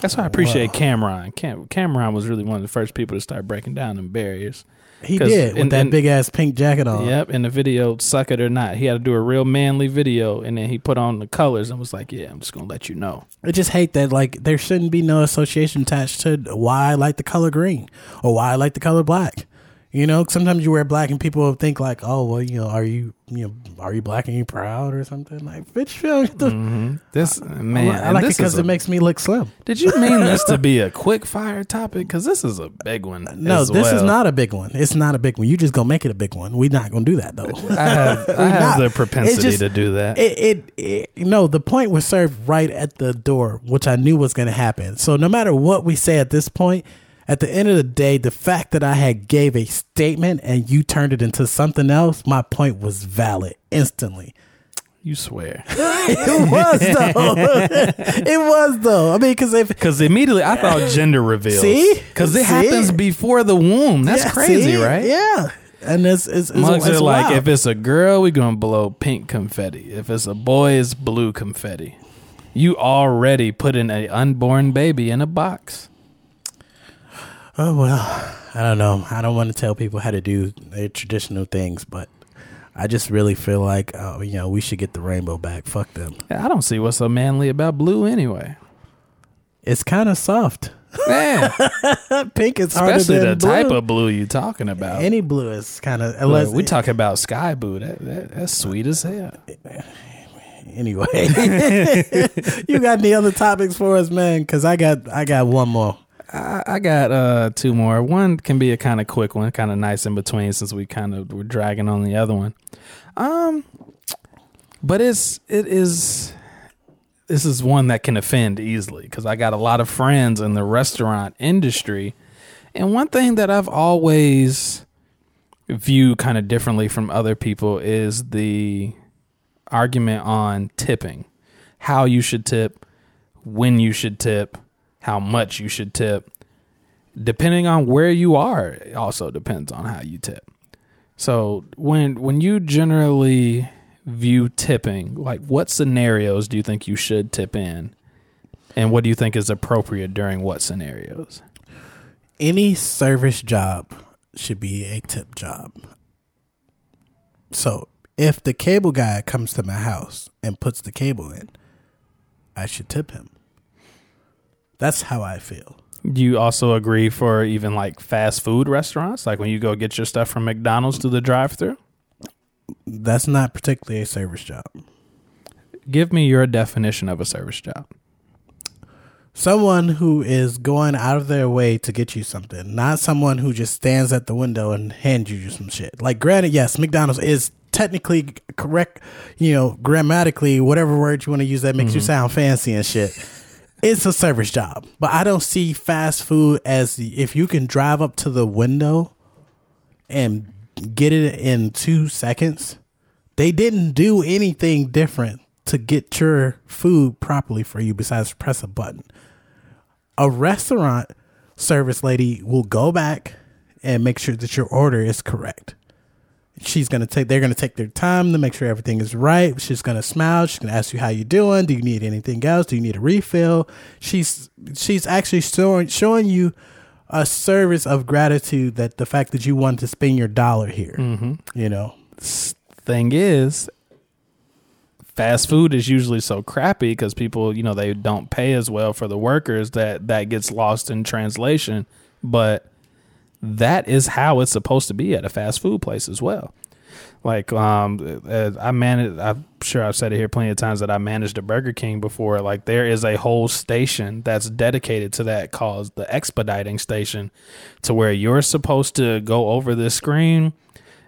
That's why I appreciate Cam'ron. Cam- Cam'ron was really one of the first people to start breaking down them barriers. He did with that big ass pink jacket on. Yep, in the video, Suck It or Not. He had to do a real manly video, and then he put on the colors and was like, Yeah, I'm just going to let you know. I just hate that like there shouldn't be no association attached to why I like the color green or why I like the color black. You know, sometimes you wear black and people think like, oh well, you know, are you you know, are you black and you proud or something? Like, bitch, you know, get the- hmm This, I man. li- I like it this because it makes me look slim. Did you mean this to be a quick fire topic? Because this is a big one. No, as this is not a big one. It's not a big one. You just gonna make it a big one. We're not gonna do that though. I have, I have not. the propensity just- to do that. it, it, it no the point was served right at the door which i knew was going to happen so no matter what we say at this point at the end of the day the fact that i had gave a statement and you turned it into something else my point was valid instantly you swear. it was though it was though i mean because if Because immediately I thought gender reveals. See? Because it See? happens before the womb. That's yeah, crazy, see? right? yeah and it's it's, it's, Mugs it's are like, if it's a girl, we're going to blow pink confetti. If it's a boy, it's blue confetti. You already put in a unborn baby in a box. Oh well, I don't know. I don't want to tell people how to do their traditional things, but I just really feel like uh, you know we should get the rainbow back. Fuck them. I don't see what's so manly about blue anyway. It's kind of soft. Man, Pink is harder especially the blue. type of blue you talking about. Any blue is kind of unless we talk about sky blue. That, that that's sweet as hell. anyway. you got any other topics for us, man? Because I got I got one more. I, got uh two more. One can be a kind of quick one, kind of nice in between, since we kind of were dragging on the other one. Um, but it's it is this is one that can offend easily because I got a lot of friends in the restaurant industry, and one thing that I've always viewed kind of differently from other people is the argument on tipping, how you should tip, when you should tip, how much you should tip. Depending on where you are, it also depends on how you tip. So when when you generally view tipping, like what scenarios do you think you should tip in? And what do you think is appropriate during what scenarios? Any service job should be a tip job. So if the cable guy comes to my house and puts the cable in, I should tip him. That's how I feel. Do you also agree for even like fast food restaurants? Like when you go get your stuff from McDonald's to the drive through? That's not particularly a service job. Give me your definition of a service job. Someone who is going out of their way to get you something, not someone who just stands at the window and hands you some shit. Like, granted, yes, McDonald's is technically correct, you know, grammatically, whatever word you want to use that makes you mm-hmm. sound fancy and shit. It's a service job, but I don't see fast food as if you can drive up to the window and get it in two seconds. They didn't do anything different to get your food properly for you besides press a button. A restaurant service lady will go back and make sure that your order is correct. She's gonna take. They're gonna take their time to make sure everything is right. She's gonna smile. She's gonna ask you how you doing. Do you need anything else? Do you need a refill? She's she's actually showing showing you a service of gratitude that the fact that you wanted to spend your dollar here. Mm-hmm. You know, Thing is, fast food is usually so crappy because people, you know, they don't pay as well for the workers that that gets lost in translation. But that is how it's supposed to be at a fast food place as well. Like um, I managed. I'm sure I've said it here plenty of times that I managed a Burger King before. Like there is a whole station that's dedicated to that, called the expediting station, to where you're supposed to go over this screen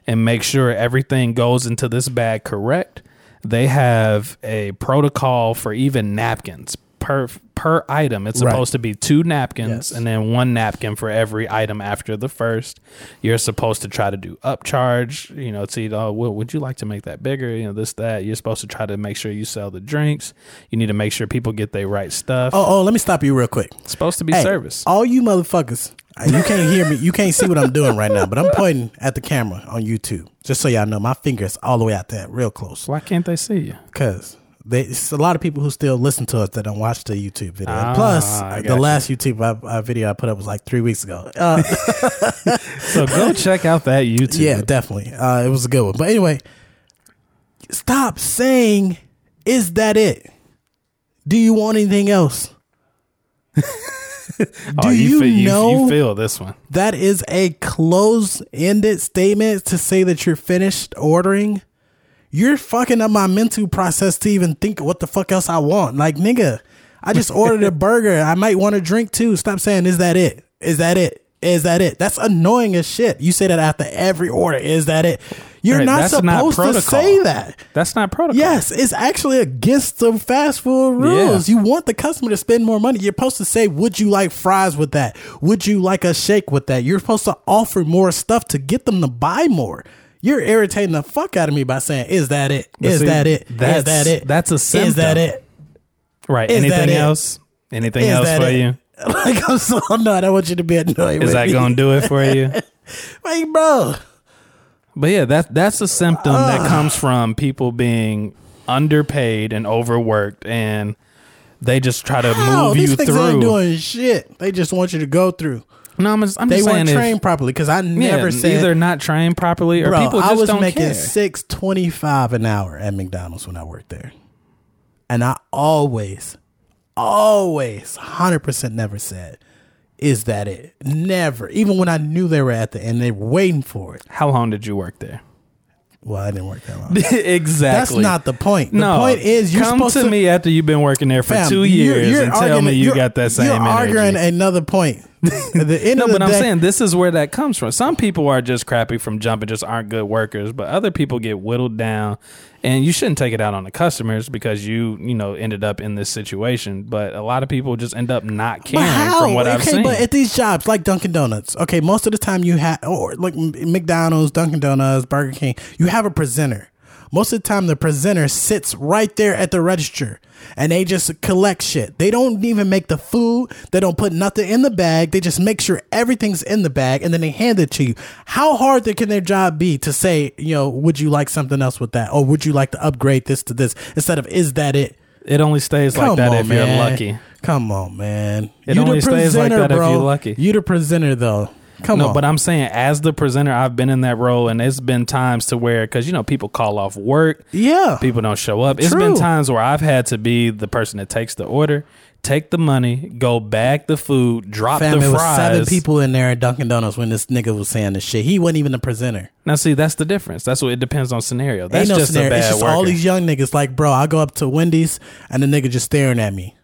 and make sure everything goes into this bag correct. They have a protocol for even napkins per per item. It's Right. supposed to be two napkins Yes. and then one napkin for every item after the first. You're supposed to try to do upcharge. You know, see, oh, well, would you like to make that bigger? You know, this that. You're supposed to try to make sure you sell the drinks. You need to make sure people get their right stuff. Oh, oh, let me stop you real quick. It's supposed to be Hey, service. All you motherfuckers, uh, you can't hear me. You can't see what I'm doing right now, but I'm pointing at the camera on YouTube. Just so y'all know, my fingers all the way out there, real close. Why can't they see you? Because it's a lot of people who still listen to us that don't watch the YouTube video. Ah, Plus, I the you. last YouTube uh, uh, video I put up was like three weeks ago. Uh, So go check out that YouTube. yeah, definitely. Uh, it was a good one. But anyway, stop saying, "Is that it? Do you want anything else?" Oh, Do you, feel, know you feel this one? that is a close-ended statement to say that you're finished ordering? You're fucking up my mental process to even think what the fuck else I want. Like, nigga, I just ordered a burger. I might want a drink too. Stop saying, "Is that it? Is that it? Is that it?" That's annoying as shit. You say that after every order. Is that it? You're Right, not that's not supposed to say that. That's not protocol. Yes, it's actually against the fast food rules. You want the customer to spend more money. You're supposed to say, "Would you like fries with that? Would you like a shake with that?" You're supposed to offer more stuff to get them to buy more. You're irritating the fuck out of me by saying, "Is that it? Is see, that it? Is that's- that it? that's a symptom. Is that it? Right. Is Anything it? else? Anything Is else for it?" you? Like I'm so annoyed. I want you to be annoyed. Is that me. going to do it for you? like, bro? But yeah, that that's a symptom that comes from people being underpaid and overworked, and they just try to How? move These you through. ain't doing shit. They just want you to go through. No, I'm just, I'm They just saying weren't if- trained properly because I yeah, never said either not trained properly or Bro, people I just was don't making care. six twenty five an hour at McDonald's when I worked there, and I always, always, hundred percent never said, "Is that it?" Never, even when I knew they were at the end, they were waiting for it. How long did you work there? Well, I didn't work that long. exactly. That's not the point. The no, point is you're come supposed to, to me after you've been working there for Fam, two you're- years you're and tell me you got that same You're energy. arguing another point. The end No, but I'm day- saying this is where that comes from. Some people are just crappy from jumping, just aren't good workers, but other people get whittled down. And you shouldn't take it out on the customers because you, you know, ended up in this situation. But a lot of people just end up not caring from what I've seen. but at these jobs like Dunkin' Donuts, okay, most of the time you have, or like McDonald's, Dunkin' Donuts, Burger King, you have a presenter. Most of the time, the presenter sits right there at the register and they just collect shit. They don't even make the food. They don't put nothing in the bag. They just make sure everything's in the bag and then they hand it to you. How hard can their job be to say, you know, would you like something else with that? Or would you like to upgrade this to this instead of, is that it? it only stays like that if you're lucky. Come on, man. It You the only stays like that if bro. you're lucky. You the presenter though. Come no, on. but I'm saying as the presenter, I've been in that role, and it's been times to where because you know people call off work, yeah. people don't show up. It's been times where I've had to be the person that takes the order, take the money, go bag the food, drop Fam, the it was seven people in there at Dunkin' Donuts when this nigga was saying this shit. He wasn't even the presenter. Now, see, that's the difference. That's what it depends on scenario. That's Ain't no just scenario. a bad It's just worker. all these young niggas like, bro, I go up to Wendy's and the nigga just staring at me.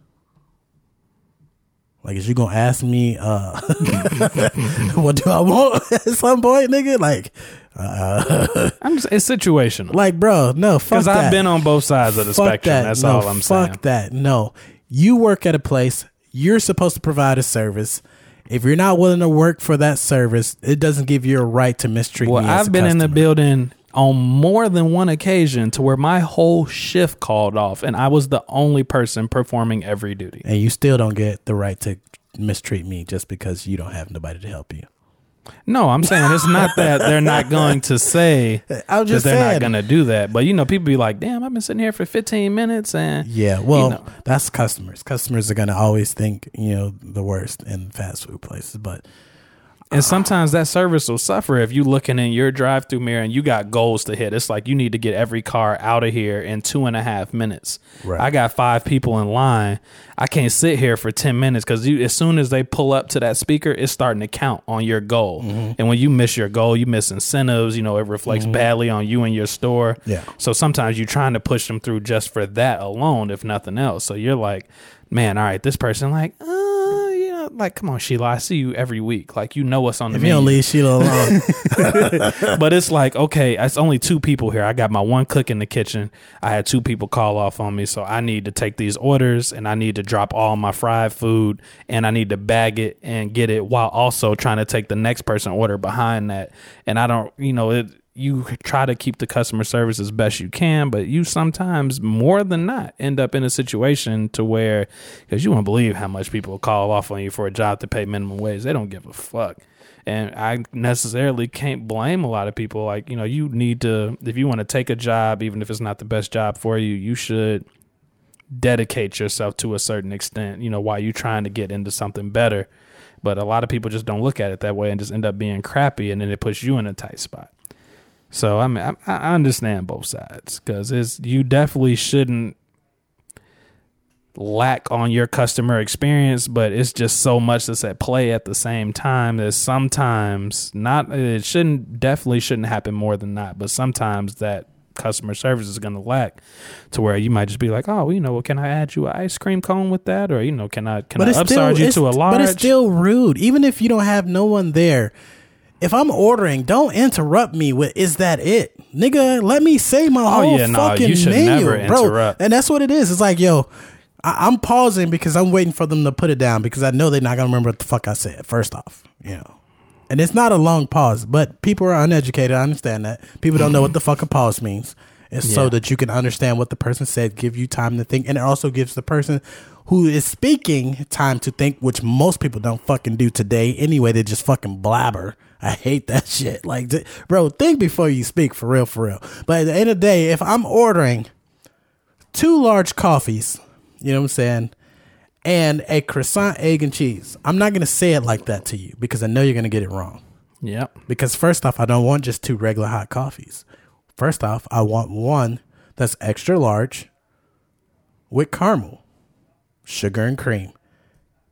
Like, is you gonna ask me, uh, what do I want at some point, nigga? Like, I'm just, it's situational. like, bro, no, fuck Because. I've been on both sides of the fuck spectrum. that. That's no, all I'm fuck saying. Fuck that. No, you work at a place. You're supposed to provide a service. If you're not willing to work for that service, it doesn't give you a right to mistreat Well, I've been in the building on more than one occasion to where my whole shift called off, and I was the only person performing every duty. and you still don't get the right to mistreat me just because you don't have nobody to help you. No, I'm saying it's not that they're not going to say I was that they're saying. not going to do that. But you know, people be like, "Damn, I've been sitting here for 15 minutes," and Yeah, well, know. that's customers. Customers are gonna always think you know the worst in fast food places, but And sometimes that service will suffer if you looking in your drive through mirror and you got goals to hit. It's like you need to get every car out of here in two and a half minutes. Right. I got five people in line. I can't sit here for ten minutes because you as soon as they pull up to that speaker, it's starting to count on your goal. Mm-hmm. And when you miss your goal, you miss incentives. You know, it reflects badly on you and your store. Yeah. So sometimes you're trying to push them through just for that alone, if nothing else. So you're like, man, all right, this person like, uh, like, come on, Sheila, I see you every week. Like, you know what's on the if you don't leave Sheila alone, but it's like, okay, it's only two people here. I got my one cook in the kitchen. I had two people call off on me, so I need to take these orders and I need to drop all my fried food and I need to bag it and get it while also trying to take the next person order behind that. And I don't, you know, it you try to keep the customer service as best you can, but you sometimes more than not end up in a situation to where because you won't believe how much people call off on you for a job to pay minimum wage. They don't give a fuck. And I necessarily can't blame a lot of people. Like, you know, you need to, if you want to take a job, even if it's not the best job for you, you should dedicate yourself to a certain extent, you know, while you're trying to get into something better. But a lot of people just don't look at it that way and just end up being crappy, and then it puts you in a tight spot. So I mean, I, I understand both sides because it's you definitely shouldn't lack on your customer experience, but it's just so much that's at play at the same time that sometimes not it shouldn't definitely shouldn't happen more than not, but sometimes that customer service is going to lack to where you might just be like, oh, you know, well, can I add you an ice cream cone with that, or you know, can I can I upcharge you to a large? but it's still rude. Even if you don't have no one there, if I'm ordering, don't interrupt me with "Is that it, nigga?" Let me say my oh, whole Oh, yeah, no, fucking you should menu, never bro. interrupt. And that's what it is. It's like, yo, I- I'm pausing because I'm waiting for them to put it down because I know they're not gonna remember what the fuck I said. First off, you know. And it's not a long pause, but people are uneducated. I understand that. People don't know what the fuck a pause means. It's so that you can understand what the person said, give you time to think, and it also gives the person who is speaking time to think, which most people don't fucking do today anyway. They just fucking blabber. I hate that shit. Like, th- bro, think before you speak for real, for real. But at the end of the day, if I'm ordering two large coffees, you know what I'm saying, and a croissant, egg, and cheese, I'm not gonna say it like that to you because I know you're gonna get it wrong. Yep. Because first off, I don't want just two regular hot coffees. First off, I want one that's extra large with caramel, sugar, and cream.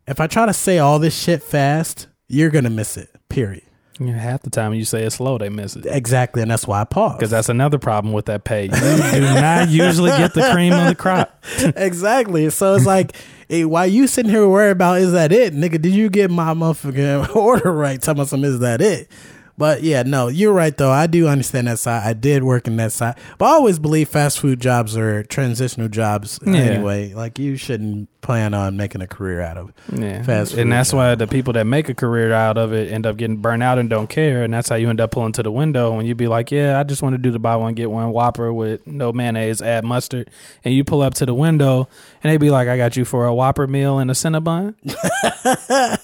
If I try to say all this shit fast, you're gonna miss it. Period. Half the time you say it's slow, they miss it. Exactly, and that's why I pause. Because that's another problem with that pay. You do not usually get the cream of the crop. exactly. So it's like, hey, why you sitting here worried about is that it, nigga? Did you get my motherfucking order right? Tell me some is that it? But yeah, no, you're right though. I do understand that side. I did work in that side, but I always believe fast food jobs are transitional jobs Yeah. anyway. Like you shouldn't plan on making a career out of Yeah. fast food. and that's why the people that make a career out of it end up getting burnt out and don't care. And that's how you end up pulling to the window when you'd be like, yeah, I just want to do the buy one, get one Whopper with no mayonnaise, add mustard. And you pull up to the window and they'd be like, I got you for a Whopper meal and a Cinnabon.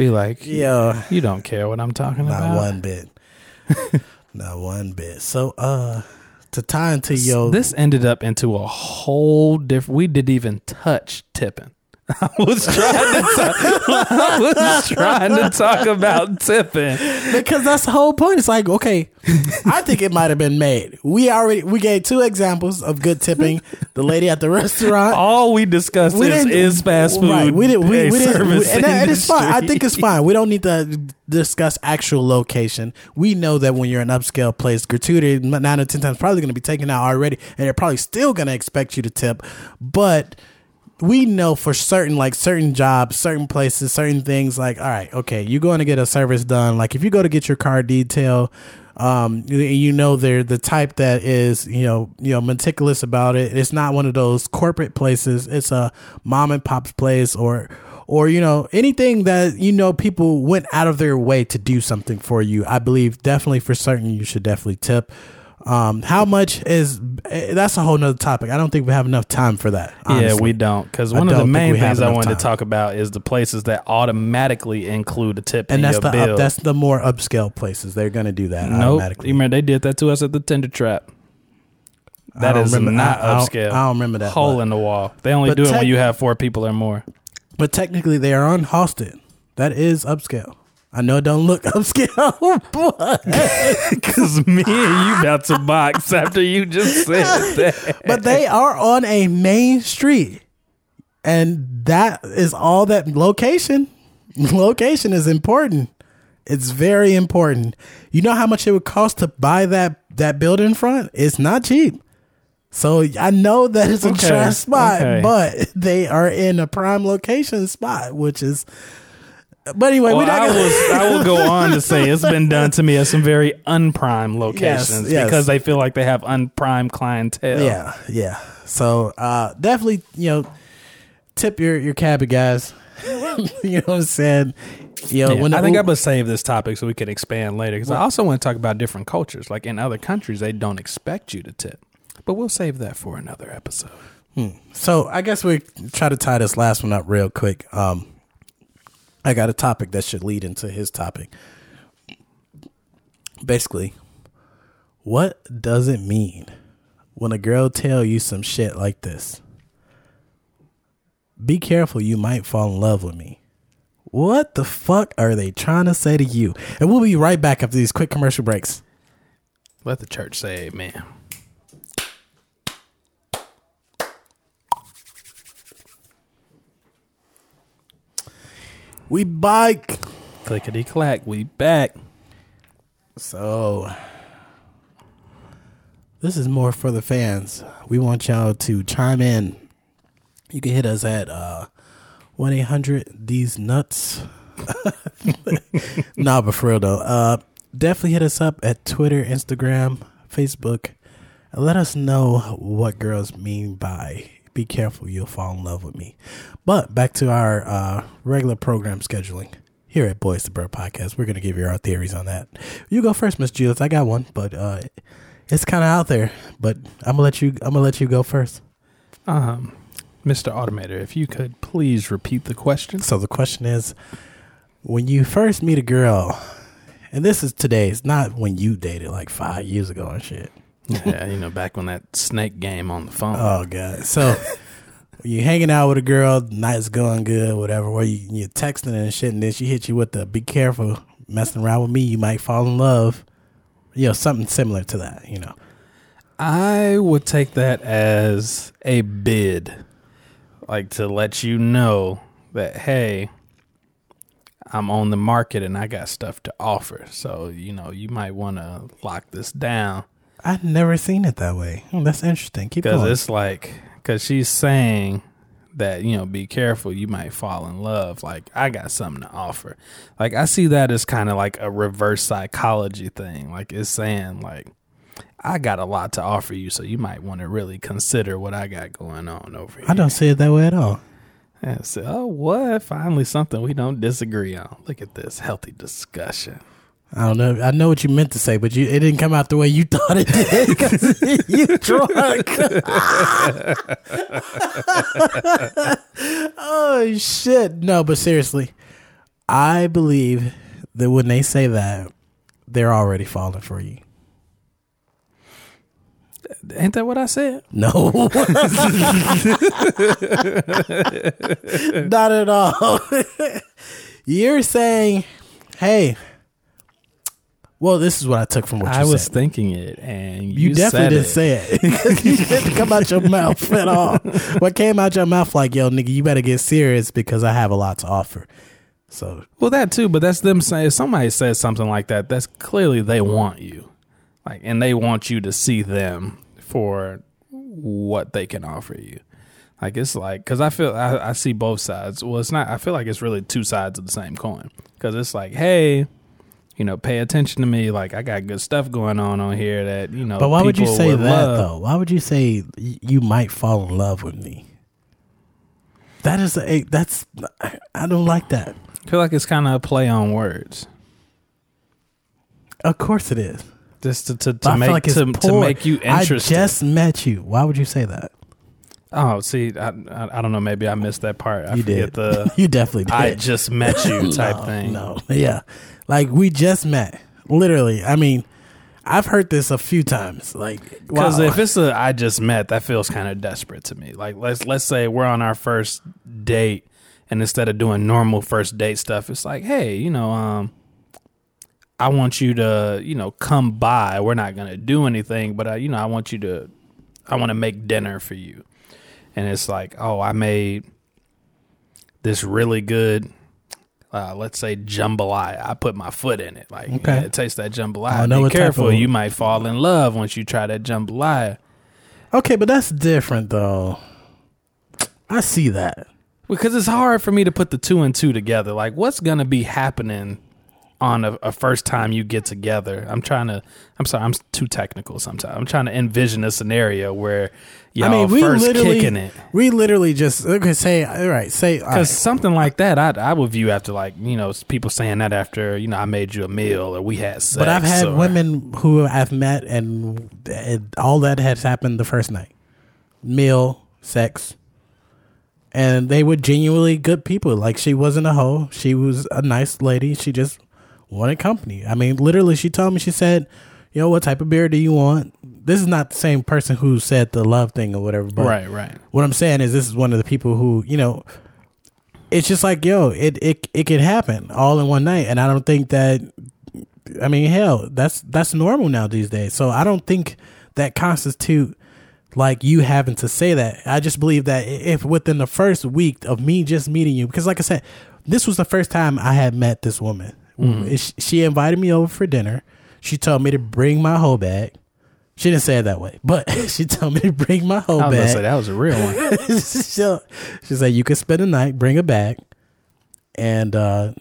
be like, yeah, you don't care what I'm talking not about. Not one bit, not one bit. So uh, to tie into your This ended up into a whole different. We didn't even touch tipping. I was trying to. Talk, I was trying to talk about tipping. because that's the whole point. It's like, okay, I think it might have been made. We already we gave two examples of good tipping. The lady at the restaurant. All we discussed is, didn't- is fast food. Right. We didn't. We, a we didn't. service we- and, that- and it's fine. I industry. think it's fine. We don't need to discuss actual location. We know that when you're an upscale place, gratuity nine or ten times probably going to be taken out already, and they're probably still going to expect you to tip. But we know for certain, like certain jobs, certain places, certain things. Like, all right, okay, you're going to get a service done. Like, if you go to get your car detail. Um, you, know they're the type that is you know you know meticulous about it. It's not one of those corporate places. It's a mom and pop's place or or you know anything that you know people went out of their way to do something for you. I believe definitely for certain you should definitely tip. Um, how much is eh, that's a whole nother topic. I don't think we have enough time for that. Yeah, we don't. Because I one of the main things I wanted time. to talk about is the places that automatically include a tip and in that's your the bill. up, that's the more upscale places. They're gonna do that nope. automatically. You remember they did that to us at the Tender Trap. I That don't remember- not I- I don't- upscale. I don't remember that, Hole but- in the wall. They only do it when you have four people or more. But technically, they are unhosted. That is upscale. I know it don't look upscale, but Because me and you about to box after you just said that. but they are on a main street, and that is all that location. Location is important. It's very important. You know how much it would cost to buy that that building front? It's not cheap. So I know that it's a Okay, trash spot, okay. but they are in a prime location spot, which is. But anyway, Well, we I, gonna- was, I will go on to say it's been done to me at some very unprime locations yes. because they feel like they have unprime clientele. Yeah, yeah. So uh definitely, you know, tip your your cabbie guys. you know what I'm saying? You know, Yeah, when I think the- I'm gonna save this topic so we can expand later because I also want to talk about different cultures. Like in other countries, they don't expect you to tip, but we'll save that for another episode. so I guess we try to tie this last one up real quick. Um I got a topic that should lead into his topic. Basically, what does it mean when a girl tell you some shit like this? Be careful, you might fall in love with me. What the fuck are they trying to say to you? And we'll be right back after these quick commercial breaks. Let the church say amen. We bike. Clickety clack, we back. So, this is more for the fans. We want y'all to chime in. You can hit us at uh, 1 800 These Nuts. nah, but for real though, uh, definitely hit us up at Twitter, Instagram, Facebook, and let us know what girls mean by be careful, you'll fall in love with me. But back to our uh, regular program scheduling here at Boys to Bruh Podcast. We're going to give you our theories on that. You go first, Miss Julius. I got one, but uh, it's kind of out there. But I'm gonna let you. I'm gonna let you go first. Um, Mr. Automator, if you could please repeat the question. So the question is, when you first meet a girl, and this is today. It's not when you dated like five years ago and shit. yeah, you know, back when that snake game on the phone. Oh god. So you're hanging out with a girl, night's going good, whatever. Where you you're texting and shit, and then she hit you with the "Be careful, messing around with me, you might fall in love." You know, something similar to that. You know. I would take that as a bid, like to let you know that hey, I'm on the market and I got stuff to offer. So, you know, you might want to lock this down. I've never seen it that way. Hmm, that's interesting. Keep Because going. it's like, because she's saying that, you know, be careful, you might fall in love. Like, I got something to offer. Like, I see that as kind of like a reverse psychology thing. Like, it's saying, like, I got a lot to offer you, so you might want to really consider what I got going on over here. I don't see it that way at all. Yeah, so, oh, what? Finally, something we don't disagree on. Look at this healthy discussion. I don't know. I know what you meant to say, but you it didn't come out the way you thought it did. you drunk. oh shit! No, but seriously, I believe that when they say that, they're already falling for you. Ain't that what I said? No, not at all. You're saying, "Hey." Well, this is what I took from what you said. I was said. thinking it, and you, You, definitely said didn't say it. you didn't come out your mouth at all. What came out your mouth like, yo, nigga, you better get serious because I have a lot to offer. So Well, that too, but that's them saying. If somebody says something like that, that's clearly they want you, like, and they want you to see them for what they can offer you. Like it's like because I feel I, I see both sides. Well, it's not. I feel like it's really two sides of the same coin. Because it's like, hey, you know, pay attention to me. Like I got good stuff going on on here that you know. But why would you say that love. though? Why would you say you might fall in love with me? That is a that's I don't like that. I feel like it's kind of a play on words, Of course it is. just to to, to make like to, to make you interested. I just met you. Why would you say that? oh, see, I, I I don't know. Maybe I missed that part. I you did. the you definitely did. I just met you type no, thing. No, yeah, like we just met. Literally, I mean, I've heard this a few times. Like, Because wow. if it's a I just met, that feels kind of desperate to me. Like let's let's say we're on our first date, and instead of doing normal first date stuff, it's like, hey, you know, um, I want you to, you know, come by. We're not gonna do anything, but I, you know, I want you to, I want to make dinner for you, and it's like, oh, I made this really good. Uh, let's say jambalaya. I put my foot in it. Like, Okay. yeah, it tastes that jambalaya. I know Be careful. of- you might fall in love once you try that jambalaya. okay, but that's different though. I see that. Because it's hard for me to put the two and two together. Like, what's gonna be happening on a, a first time you get together? I'm trying to. I'm sorry. I'm too technical. Sometimes I'm trying to envision a scenario where y'all I mean, we first literally, kicking it. we literally just okay. Say all right. Say Because right. something like that, I I would view after like you know people saying that after you know I made you a meal or we had sex. But I've had or- women who I've met, and, and all that has happened the first night, meal, sex, and they were genuinely good people. Like she wasn't a hoe; she was a nice lady. She just wanted company. I mean, literally, she told me. She said, "You know, what type of beer do you want?" This is not the same person who said the love thing or whatever. But Right, right. what I'm saying is, this is one of the people who you know. It's just like yo, it it it could happen all in one night, and I don't think that. I mean, hell, that's that's normal now these days. So I don't think that constitute like you having to say that. I just believe that if within the first week of me just meeting you, because like I said, this was the first time I had met this woman. She- She invited me over for dinner. She told me to bring my hoe bag. She didn't say it that way, but she told me to bring my hoe I bag say that was a real one. she, she said you can spend the night, bring it back, and uh,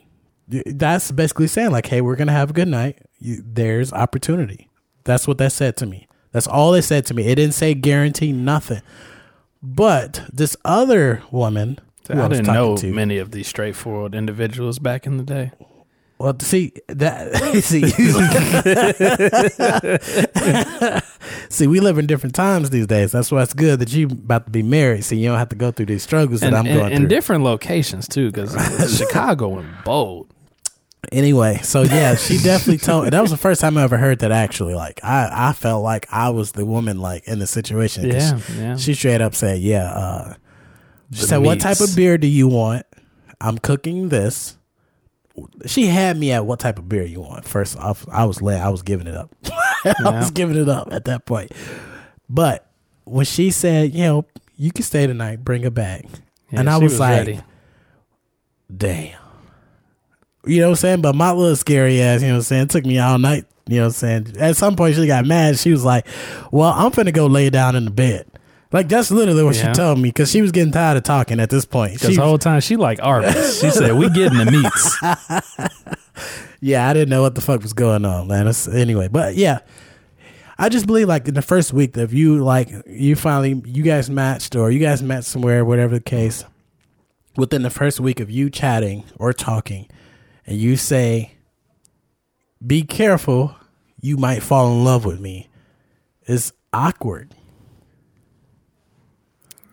that's basically saying like, hey, we're gonna have a good night. You, there's opportunity. That's what that said to me. That's all they said to me. It didn't say guarantee nothing. But this other woman, I was didn't know to- many of these straightforward individuals back in the day. Well, see that see, see, we live in different times these days. That's why it's good that you about to be married, so you don't have to go through these struggles And, that I'm and- going in through. different locations too, because Chicago went bold. Anyway, so yeah, she definitely told. That was the first time I ever heard that. Actually, like I, I felt like I was the woman, like in the situation. Yeah, she, yeah. She straight up said, "Yeah." Uh, she The said, "What type of beer do you want? I'm cooking this." She had me at what type of beer you want. First off, I was lay, I was giving it up. I Yeah. was giving it up at that point. But when she said, "You know, you can stay tonight, bring her back," Yeah, and I she was, like, ready. damn You know what I'm saying? But my little scary ass, you know what I'm saying, took me all night. You know what I'm saying? At some point, she got mad. She was like, "Well, I'm finna go lay down in the bed." Like that's literally what Yeah. she told me because she was getting tired of talking at this point. Because the whole time she like Arby's. She said, "We getting the meats." yeah, I didn't know what the fuck was going on, man. Anyway, but yeah, I just believe like in the first week that if you like you finally you guys matched or you guys met somewhere, whatever the case, within the first week of you chatting or talking, and you say, "Be careful, you might fall in love with me," it's awkward.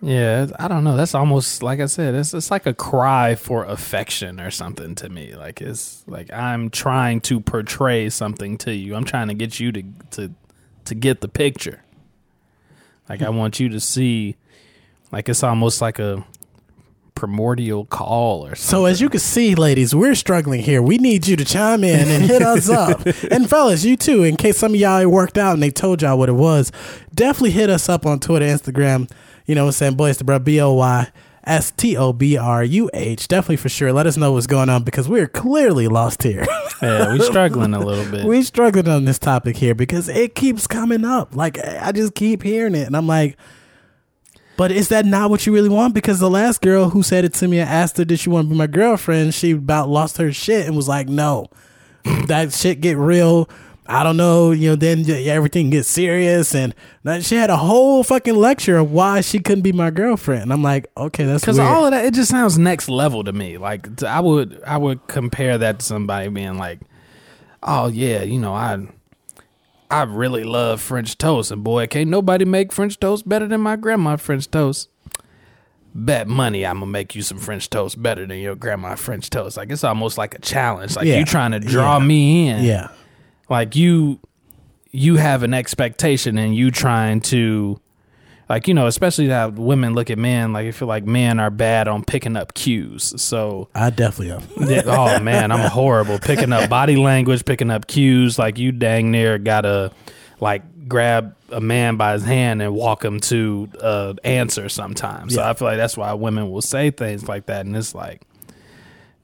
Yeah, I don't know. That's almost like I said. It's it's like a cry for affection or something to me. Like it's like I'm trying to portray something to you. I'm trying to get you to to to get the picture. Like I hmm. want you to see. Like it's almost like a primordial call or something. So as you can see, ladies, we're struggling here. We need you to chime in and hit us up. And fellas, you too, in case some of y'all worked out and they told y'all what it was, definitely hit us up on Twitter, Instagram. You know what I'm saying? Boys to Bruh, B O Y S T O B R U H. Definitely for sure. Let us know what's going on because we're clearly lost here. Yeah, we're struggling a little bit. We're struggling on this topic here because it keeps coming up. Like I just keep hearing it, and I'm like, but is that not what you really want? Because the last girl who said it to me, I asked her, "Did she want to be my girlfriend?" She about lost her shit and was like, "No, that shit get real." I don't know, you know. Then everything gets serious, and she had a whole fucking lecture of why she couldn't be my girlfriend. And I'm like, okay, that's Because all of that, it just sounds next level to me. Like I would, I would compare that to somebody being like, "Oh yeah, you know, I, I really love French toast, and boy, can't nobody make French toast better than my grandma French toast." Bet money I'm gonna make you some French toast better than your grandma French toast. Like it's almost like a challenge. Like Yeah. you trying to draw Yeah. me in. yeah, like you you have an expectation and you trying to like you know especially how women look at men like I feel like men are bad on picking up cues so I definitely am. yeah, oh man i'm horrible picking up body language picking up cues like you dang near gotta like grab a man by his hand and walk him to uh answer sometimes so Yeah. i feel like that's why women will say things like that and it's like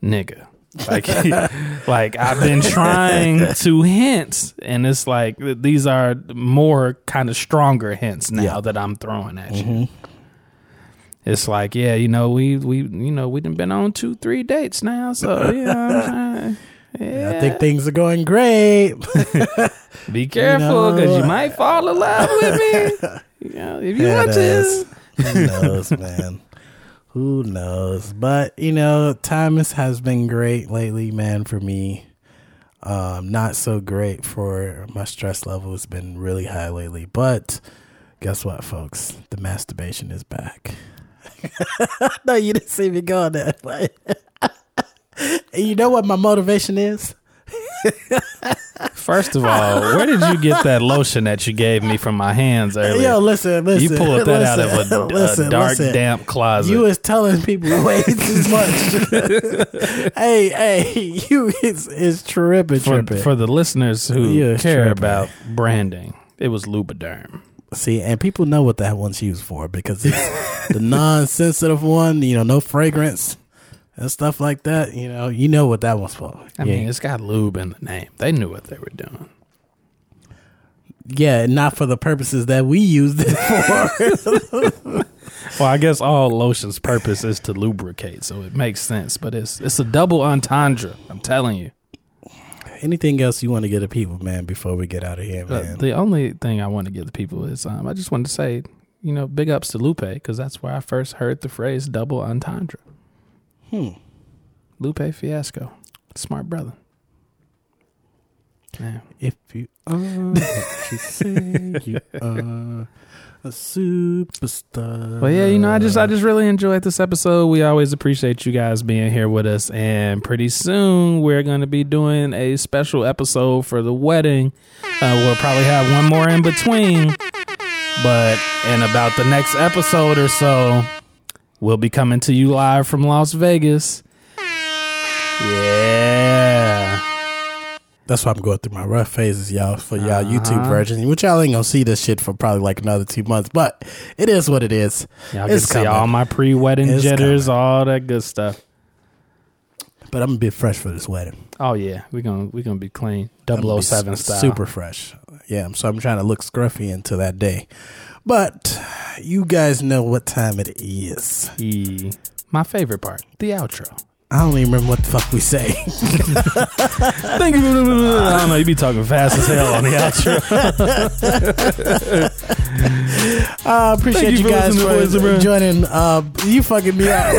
nigga like like i've been trying to hint and it's like these are more kind of stronger hints now Yeah. that i'm throwing at you. Mm-hmm. It's like yeah you know we we you know we done been on two three dates now so yeah I think things are going great. be careful because you, know, might fall in love with me. You know, if you want to. Who knows, man? Who knows? But you know, Thomas has, been great lately, man. For me, um, not so great for my stress level. has been really high lately. But guess what, folks? The masturbation is back. no, you didn't see me going there. Like, you know what my motivation is? first of all where did you get that lotion that you gave me from my hands earlier Yo, listen, listen. you pulled that out of a, listen, a dark listen. damp closet You was telling people way too much. hey, hey, you is is tripping, for, tripping. for the listeners who care tripping. about branding, it was Lubriderm. See, and people know what that one's used for because it's the non-sensitive one. You know, no fragrance and stuff like that. You know, you know what that one's for. I yeah, mean, it's got lube in the name. They knew what they were doing. yeah, not for the purposes that we used it for. Well, I guess all lotion's purpose is to lubricate, so it makes sense. But it's it's a double entendre. I'm telling you. Anything else you want to get to people, man? Before we get out of here, But man. the only thing I want to give the people is um, I just wanted to say, you know, big ups to Lupe because that's where I first heard the phrase double entendre. Hmm. Lupe Fiasco, smart brother. Yeah. If you are what you say you are, a superstar. Well, yeah, you know, I just I just really enjoyed this episode. We always appreciate you guys being here with us, and pretty soon we're going to be doing a special episode for the wedding. Uh, we'll probably have one more in between, but in about the next episode or so, we'll be coming to you live from Las Vegas. Yeah. That's why I'm going through my rough phases, y'all, for y'all Uh-huh. YouTube version, which y'all ain't gonna see this shit for probably like another two months, but it is what it is. Y'all can It's see all my pre-wedding It's jitters, all that good stuff. But I'm gonna be fresh for this wedding. Oh yeah, we're gonna we're gonna be clean. I'm gonna be style. Super fresh. Yeah, so I'm trying to look scruffy into that day. But you guys know what time it is. E. My favorite part, the outro. I don't even remember what the fuck we say. Thank you. I don't know. You be talking fast as hell on the outro. I appreciate Thank you you, guys listening to for Brand. joining. Uh, you fucking me out.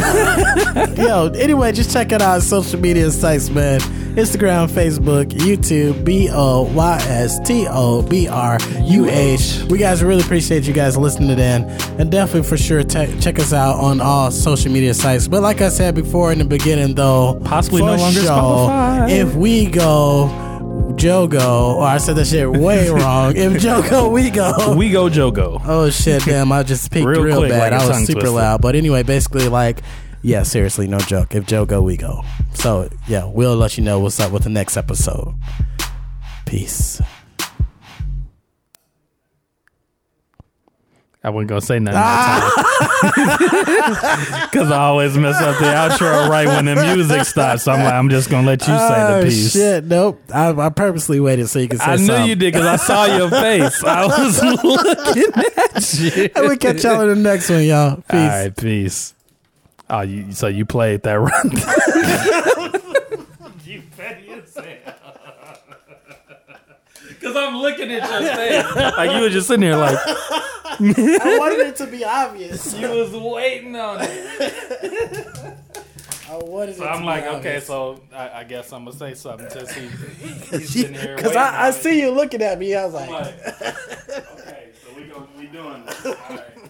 Yo, anyway, just check out our social media sites, man. Instagram, Facebook, YouTube, B O Y S T O B R U H. We guys really appreciate you guys listening to in, and definitely for sure te- check us out on all social media sites. But like I said before in the beginning, though, Possibly no longer Spotify. If we go. Joe go, or oh, I said that shit way wrong. If Joe go, we go. we go Jogo. Oh shit, damn! I just peaked Real real, quick, bad. like I was super twister. loud. But anyway, basically, like, yeah, seriously, no joke. If Joe go, we go. So yeah, we'll let you know what's up with the next episode. Peace. I wasn't gonna say nothing ah! because I always mess up the outro right when the music stops. So I'm like, I'm just gonna let you say the Oh, piece. Shit, nope. I, I purposely waited so you could say I knew something. you did because I saw your face. I was looking at you. And we catch y'all in the next one, y'all. Peace. All right, peace. Oh, you, so you played that run? Because I'm looking at your face. Like you were just sitting there like I wanted it to be obvious. You was waiting on it. I wanted so it I'm like, okay, so I, I, guess I'm gonna say something to see. he's sitting here. Because I, I see you looking at me, I was like, like okay, so we're we doing this. All right.